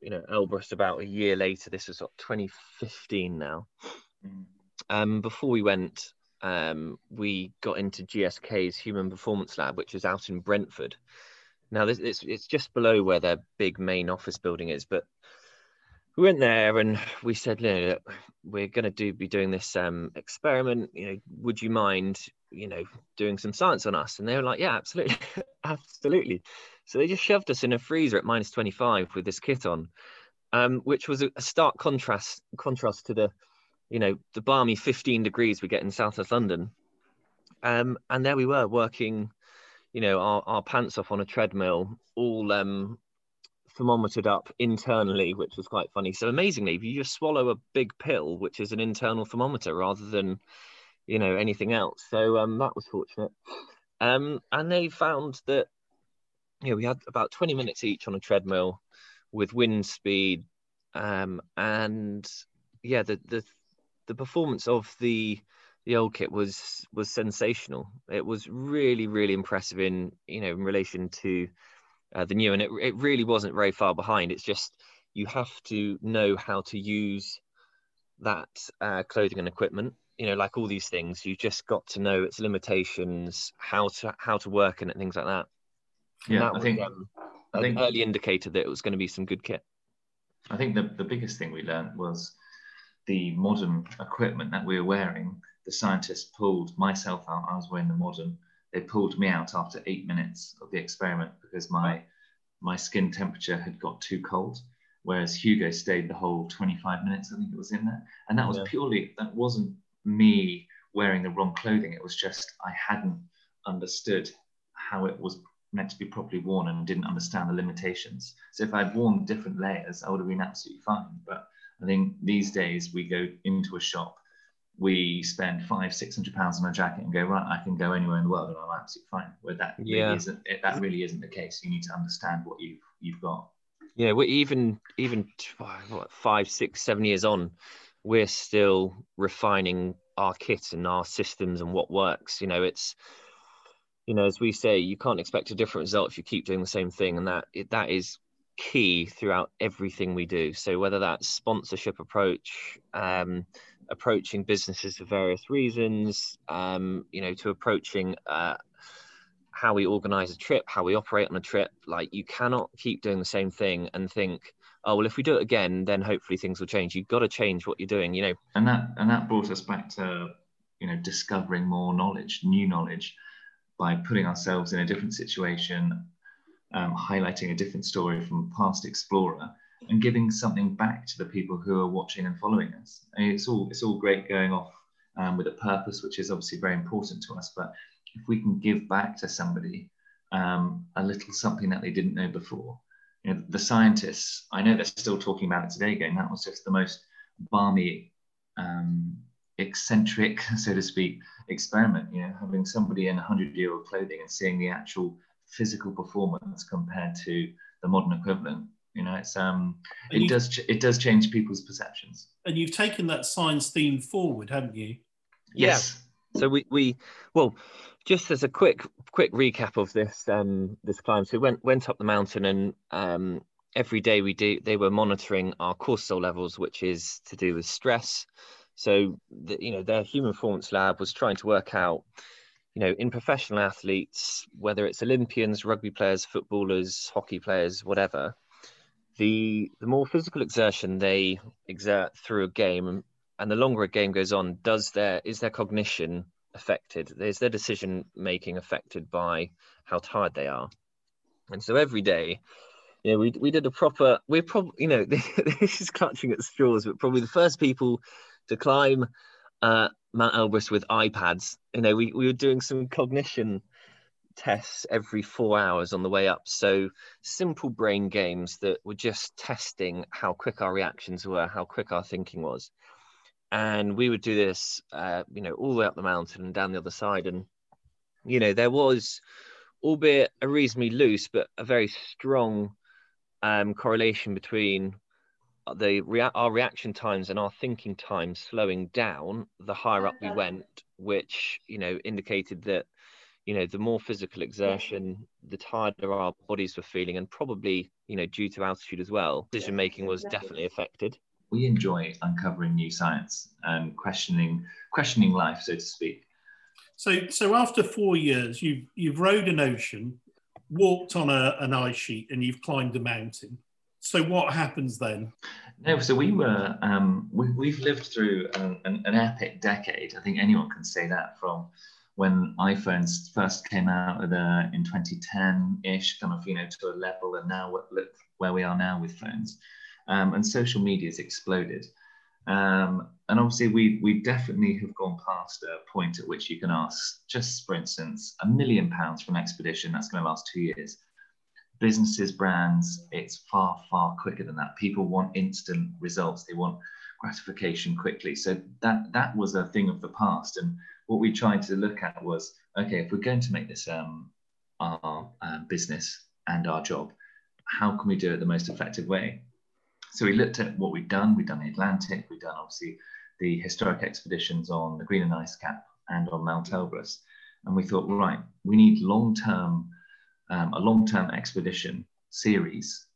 you know Elbrus about a year later. This was what, 2015 now. Mm. Um, before we went, um, we got into GSK's Human Performance Lab, which is out in Brentford. Now, this, it's it's just below where their big main office building is, but we went there and we said, you know, we're going to do be doing this um, experiment. You know, would you mind, you know, doing some science on us? And they were like, yeah, absolutely, absolutely. So they just shoved us in a freezer at minus 25 with this kit on, um, which was a, stark contrast contrast to the, you know, the balmy 15 degrees we get in Southwest London. Um, and there we were working, you know, our, our pants off on a treadmill, all um, thermometered up internally, which was quite funny. So amazingly, if you just swallow a big pill, which is an internal thermometer rather than, you know, anything else. So um, that was fortunate. Um, and they found that know, we had about 20 minutes each on a treadmill with wind speed. Um, and yeah, the, the, the performance of the, the old kit was, was sensational. It was really, really impressive in, you know, in relation to uh, the new, and it, it really wasn't very far behind. It's just, you have to know how to use that uh, clothing and equipment you know like all these things you just got to know its limitations how to how to work it things like that yeah, I think, um, I think early indicator that it was going to be some good kit. I think the, the biggest thing we learned was the modern equipment that we were wearing. The scientists pulled myself out. I was wearing the modern. They pulled me out after eight minutes of the experiment because my my skin temperature had got too cold. Whereas Hugo stayed the whole 25 minutes. I think it was in there, and that was yeah. purely that wasn't me wearing the wrong clothing. It was just I hadn't understood how it was meant to be properly worn and didn't understand the limitations. So if I'd worn different layers, I would have been absolutely fine. But I think these days we go into a shop, we spend five, six hundred pounds on a jacket and go, right, I can go anywhere in the world and I'm absolutely fine. Where that yeah. really isn't eh, that really isn't the case. You need to understand what you've you've got. Yeah, we're even even what, five, six, seven years on, we're still refining our kit and our systems and what works. You know, it's you know, as we say, you can't expect a different result if you keep doing the same thing, and that that is key throughout everything we do. So whether that's sponsorship approach, um, approaching businesses for various reasons, um, you know, to approaching uh, how we organize a trip, how we operate on a trip, like you cannot keep doing the same thing and think, oh well, if we do it again, then hopefully things will change. You've got to change what you're doing, you know. And that and that brought us back to you know discovering more knowledge, new knowledge by putting ourselves in a different situation, um, highlighting a different story from a past explorer, and giving something back to the people who are watching and following us. It's all it's all great going off um, with a purpose, which is obviously very important to us. But if we can give back to somebody um, a little something that they didn't know before, you know, the scientists, I know they're still talking about it today. Again, that was just the most balmy um, eccentric, so to speak, experiment. You know, having somebody in 100 year old clothing and seeing the actual physical performance compared to the modern equivalent You know, it's um, it does it does change people's perceptions. And you've taken that science theme forward, haven't you? Yes. Yeah. So we we well, just as a quick quick recap of this um this climb. So we went went up the mountain and um every day we do they were monitoring our cortisol levels, which is to do with stress. So the, you know their human performance lab was trying to work out, you know, in professional athletes, whether it's Olympians, rugby players, footballers, hockey players, whatever, the the more physical exertion they exert through a game, and the longer a game goes on, does their is their cognition affected? Is their decision making affected by how tired they are? And so every day yeah, we we did a proper. We're probably, you know, this is clutching at straws, but probably the first people to climb uh, Mount Elbrus with iPads. You know, we we were doing some cognition tests every four hours on the way up. So simple brain games that were just testing how quick our reactions were, how quick our thinking was. And we would do this, uh, you know, all the way up the mountain and down the other side. And, you know, there was, albeit a reasonably loose, but a very strong um, correlation between Uh, the rea- our reaction times and our thinking times slowing down the higher up we uh-huh. went which you know indicated that you know the more physical exertion the tireder our bodies were feeling and probably you know due to altitude as well decision making was definitely affected. We enjoy uncovering new science and questioning questioning life so to speak. So so after four years you've you've rowed an ocean walked on a, an ice sheet and you've climbed a mountain. So what happens then? No, so we were um, we, have lived through an, an, an, epic decade. I think anyone can say that from when iPhones first came out uh, in 2010-ish, kind of you know to a level, and now look where we are now with phones, um, and social media has exploded. Um, and obviously, we we definitely have gone past a point at which you can ask, just for instance, a million pounds for an expedition that's going to last two years. Businesses, brands, it's far far quicker than that. People want instant results. They want gratification quickly. So that that was a thing of the past. And what we tried to look at was, okay, if we're going to make this um, our uh, business and our job, how can we do it the most effective way? So we looked at what we've done. We've done the Atlantic. We've done obviously the historic expeditions on the Greenland Ice Cap and on Mount Elbrus. And we thought, right, we need long-term, um, a long-term expedition series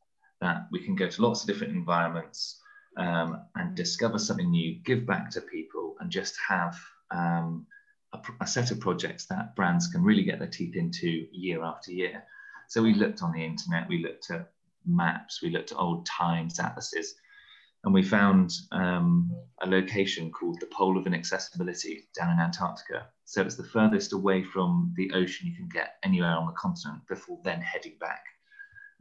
that we can go to lots of different environments um, and discover something new, give back to people, and just have um, a, a, set of projects that brands can really get their teeth into year after year. So we looked on the internet, we looked at maps, we looked at old times atlases, and we found um, a location called the Pole of Inaccessibility down in Antarctica. So it's the furthest away from the ocean you can get anywhere on the continent before then heading back.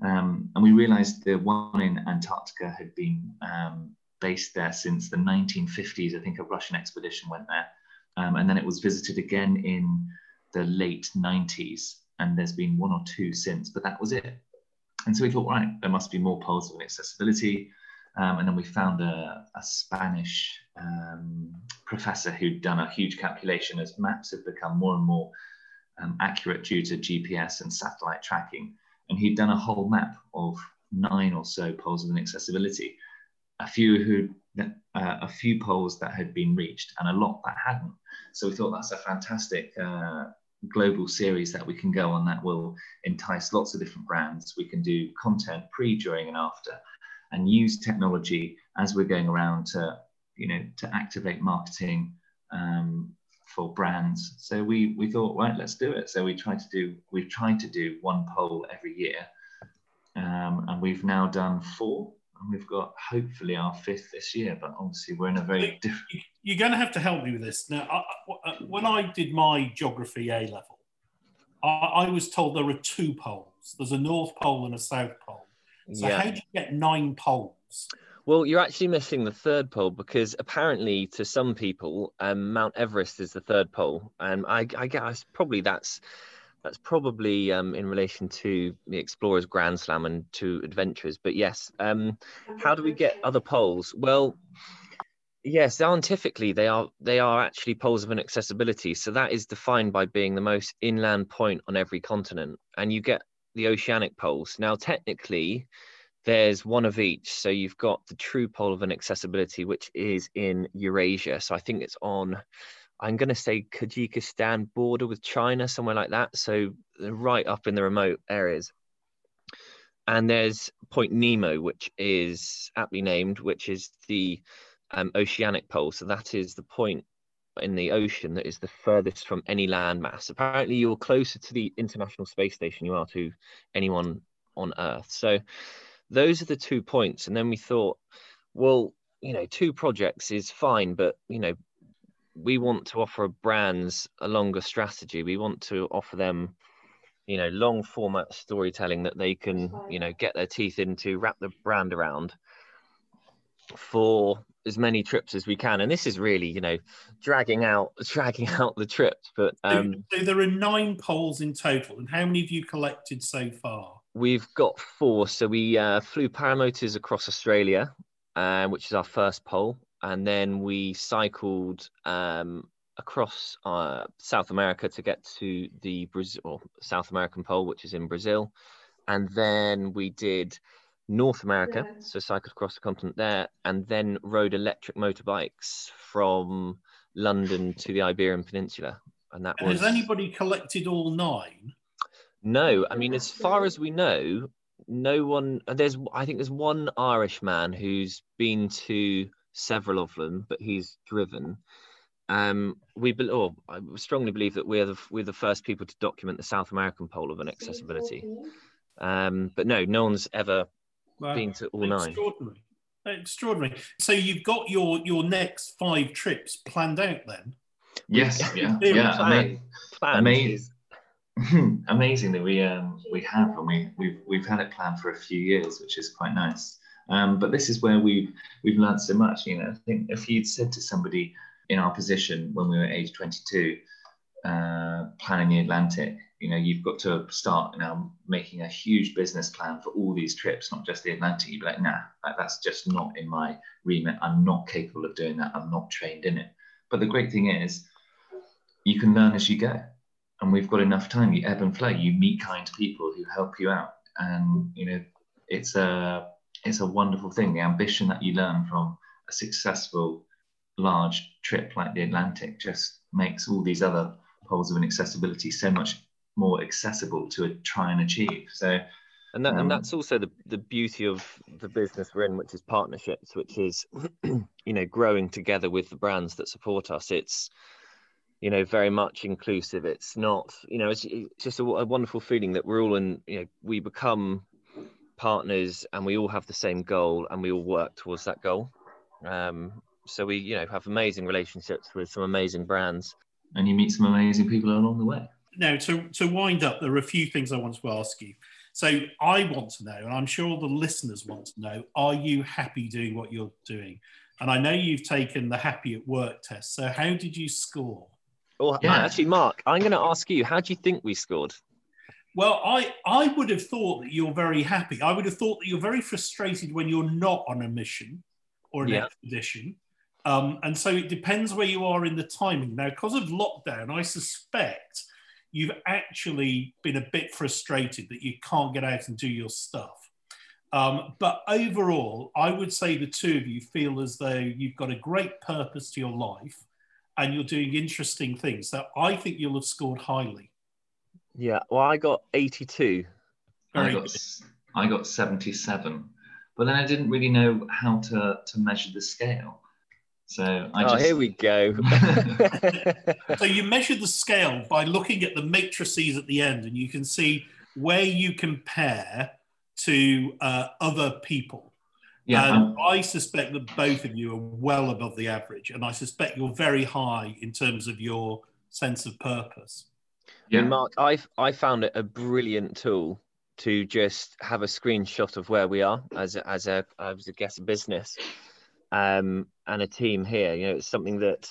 Um, and we realized the one in Antarctica had been um, based there since the 1950s. I think a Russian expedition went there. Um, and then it was visited again in the late 90s. And there's been one or two since, but that was it. And so we thought, right, there must be more poles of inaccessibility. Um, and then we found a, a Spanish um, professor who'd done a huge calculation as maps have become more and more um, accurate due to GPS and satellite tracking. And he'd done a whole map of nine or so poles of inaccessibility, a few who, uh, a few poles that had been reached, and a lot that hadn't. So we thought that's a fantastic uh, global series that we can go on that will entice lots of different brands. We can do content pre, during, and after, and use technology as we're going around to, you know, to activate marketing um, for brands. So we we thought, right, let's do it. So we tried to do we've tried to do one pole every year, um, and we've now done four and we've got hopefully our fifth this year. But obviously, we're in a very different. You're going to have to help me with this now. I, I, when I did my geography A level, I, I, was told there are two poles. There's a North Pole and a South Pole. So yeah. how do you get nine poles? Well, you're actually missing the third pole because apparently, to some people, um, Mount Everest is the third pole, and I, I guess probably that's that's probably um, in relation to the Explorers Grand Slam and to adventures. But yes, um, how do we get other poles? Well, yes, scientifically they are they are actually poles of inaccessibility. So that is defined by being the most inland point on every continent, and you get the oceanic poles. Now, technically, there's one of each. So you've got the true pole of inaccessibility, which is in Eurasia. So I think it's on, I'm going to say Kyrgyzstan border with China, somewhere like that. So right up in the remote areas. And there's Point Nemo, which is aptly named, which is the um, oceanic pole. So that is the point in the ocean that is the furthest from any landmass. Apparently, you're closer to the International Space Station you are to anyone on Earth. So those are the two points. And then we thought, well, you know, two projects is fine, but you know, we want to offer brands a longer strategy. We want to offer them, you know, long format storytelling that they can, you know, get their teeth into, wrap the brand around for as many trips as we can. And this is really you know dragging out dragging out the trips but um so, so there are nine poles in total. And how many have you collected so far? We've got four. So we uh, flew paramotors across australia uh, which is our first pole. And then we cycled um, across uh, south america to get to the brazil south american pole which is in brazil. And then we did North America, yeah. so cycled across the continent there, and then rode electric motorbikes from London to the Iberian Peninsula. And that and was. Has anybody collected all nine? No, I mean, as far as we know, no one. There's, I think, there's one Irish man who's been to several of them, but he's driven. Um, we, be, or I strongly believe that we're the we're the first people to document the South American pole of inaccessibility. Um, but no, no one's ever been to all nine. Extraordinary. Extraordinary. So you've got your your next five trips planned out then? Yes, yeah, yeah. Plan. amazing, amazing that we um we have and we we've we've had it planned for a few years, which is quite nice. Um, but this is where we've we've learned so much. You know, I think if you'd said to somebody in our position when we were age 22, uh, planning the Atlantic, you know you've got to start now making a huge business plan for all these trips not just the atlantic. You'd be like nah that's just not in my remit. I'm not capable of doing that. I'm not trained in it. But the great thing is you can learn as you go. And we've got enough time. You ebb and flow. You meet kind people who help you out. And you know it's a it's a wonderful thing. The ambition that you learn from a successful large trip like the atlantic just makes all these other poles of inaccessibility so much more accessible to try and achieve. So, and that, um, and that's also the the beauty of the business we're in, which is partnerships, which is you know growing together with the brands that support us. It's you know very much inclusive. It's not you know it's, it's just a, a wonderful feeling that we're all in. You know, we become partners and we all have the same goal and we all work towards that goal. Um, so we you know have amazing relationships with some amazing brands and you meet some amazing people along the way now to, to wind up, there are a few things I want to ask you. So I want to know, and I'm sure all the listeners want to know, are you happy doing what you're doing? And I know you've taken the happy at work test. So how did you score? Oh, yeah. actually, Mark, I'm going to ask you, how do you think we scored? Well, I, I would have thought that you're very happy. I would have thought that you're very frustrated when you're not on a mission or an yeah. expedition. Um, and so it depends where you are in the timing. Now, because of lockdown, I suspect you've actually been a bit frustrated that you can't get out and do your stuff. Um, but overall, I would say the two of you feel as though you've got a great purpose to your life and you're doing interesting things. So I think you'll have scored highly. Yeah, well, I got 82. I got, I got 77. But then I didn't really know how to, to measure the scale. So I oh, here we go. so you measure the scale by looking at the matrices at the end, and you can see where you compare to uh, other people. Yeah, and I suspect that both of you are well above the average, and I suspect you're very high in terms of your sense of purpose. Yeah, Mark, I I found it a brilliant tool to just have a screenshot of where we are as a, as a as a guest business um, and a team here. You know, it's something that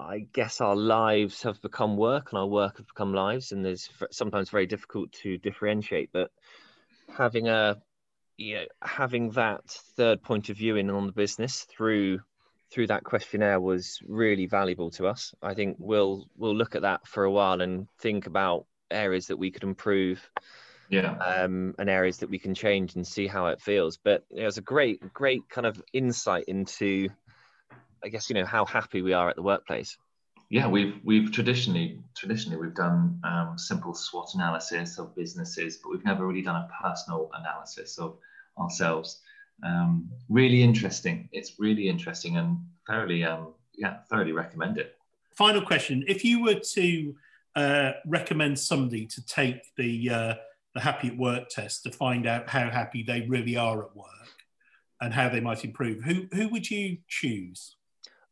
I guess our lives have become work and our work have become lives, and there's sometimes very difficult to differentiate. But having a you know having that third point of view in on the business through through that questionnaire was really valuable to us. I think we'll we'll look at that for a while and think about areas that we could improve yeah. um, and areas that we can change and see how it feels. But it was a great great kind of insight into i guess you know how happy we are at the workplace. Yeah we've we've traditionally traditionally we've done um, simple swot analysis of businesses but we've never really done a personal analysis of ourselves. Um, really interesting. It's really interesting and thoroughly um, yeah thoroughly recommend it. Final question. If you were to uh, recommend somebody to take the uh, the happy at work test to find out how happy they really are at work and how they might improve, who who would you choose?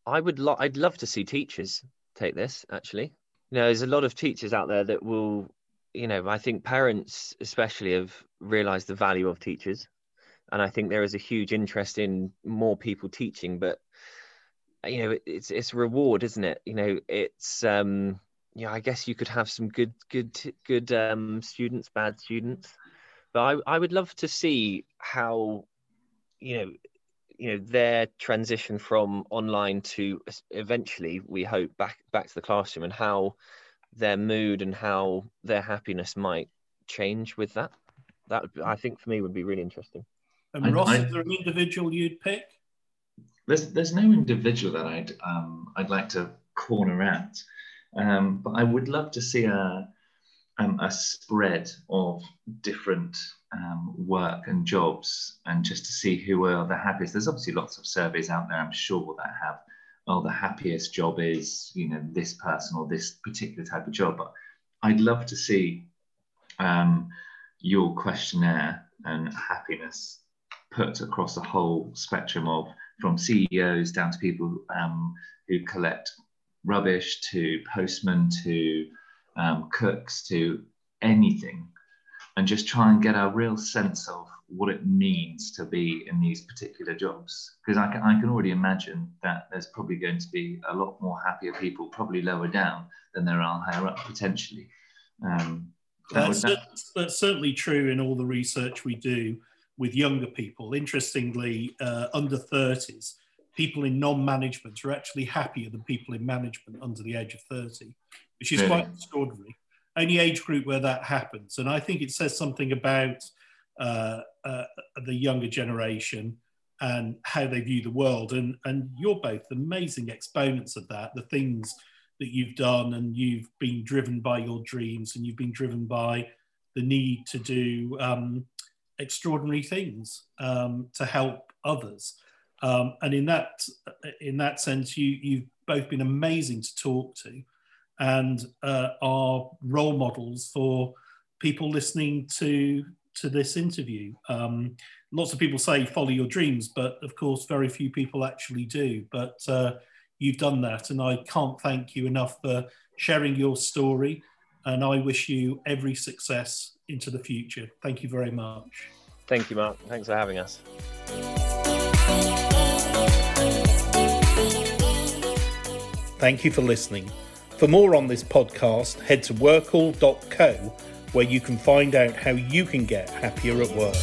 I would. Lo- I'd love to see teachers take this. Actually, you know, there's a lot of teachers out there that will. You know, I think parents especially have realised the value of teachers, and I think there is a huge interest in more people teaching. But you know, it's it's reward, isn't it? You know, it's um yeah, I guess you could have some good, good, good um, students, bad students, but I, I would love to see how, you know, you know their transition from online to eventually we hope back back to the classroom and how their mood and how their happiness might change with that. That I think for me would be really interesting. And Ross, I, is there an individual you'd pick? There's there's no individual that I'd um, I'd like to corner out. Um, but I would love to see a, um, a spread of different um, work and jobs and just to see who are the happiest. There's obviously lots of surveys out there, I'm sure, that have, oh, the happiest job is, you know, this person or this particular type of job. But I'd love to see um, your questionnaire and happiness put across a whole spectrum of from CEOs down to people um, who collect rubbish to postmen to um, cooks to anything and just try and get a real sense of what it means to be in these particular jobs. Because I can, I can already imagine that there's probably going to be a lot more happier people probably lower down than there are higher up potentially. Um, that that's, that... that's certainly true in all the research we do with younger people. Interestingly uh, under 30s people in non-management are actually happier than people in management under the age of 30, which is really? quite extraordinary. Only age group where that happens. And I think it says something about uh, uh, the younger generation and how they view the world. And, and you're both amazing exponents of that, the things that you've done and you've been driven by your dreams and you've been driven by the need to do um, extraordinary things um, to help others. Um, and in that in that sense, you you've both been amazing to talk to, and uh, are role models for people listening to to this interview. Um, lots of people say follow your dreams, but of course, very few people actually do. But uh, you've done that, and I can't thank you enough for sharing your story. And I wish you every success into the future. Thank you very much. Thank you, Mark. Thanks for having us. Thank you for listening. For more on this podcast, head to workl.co where you can find out how you can get happier at work.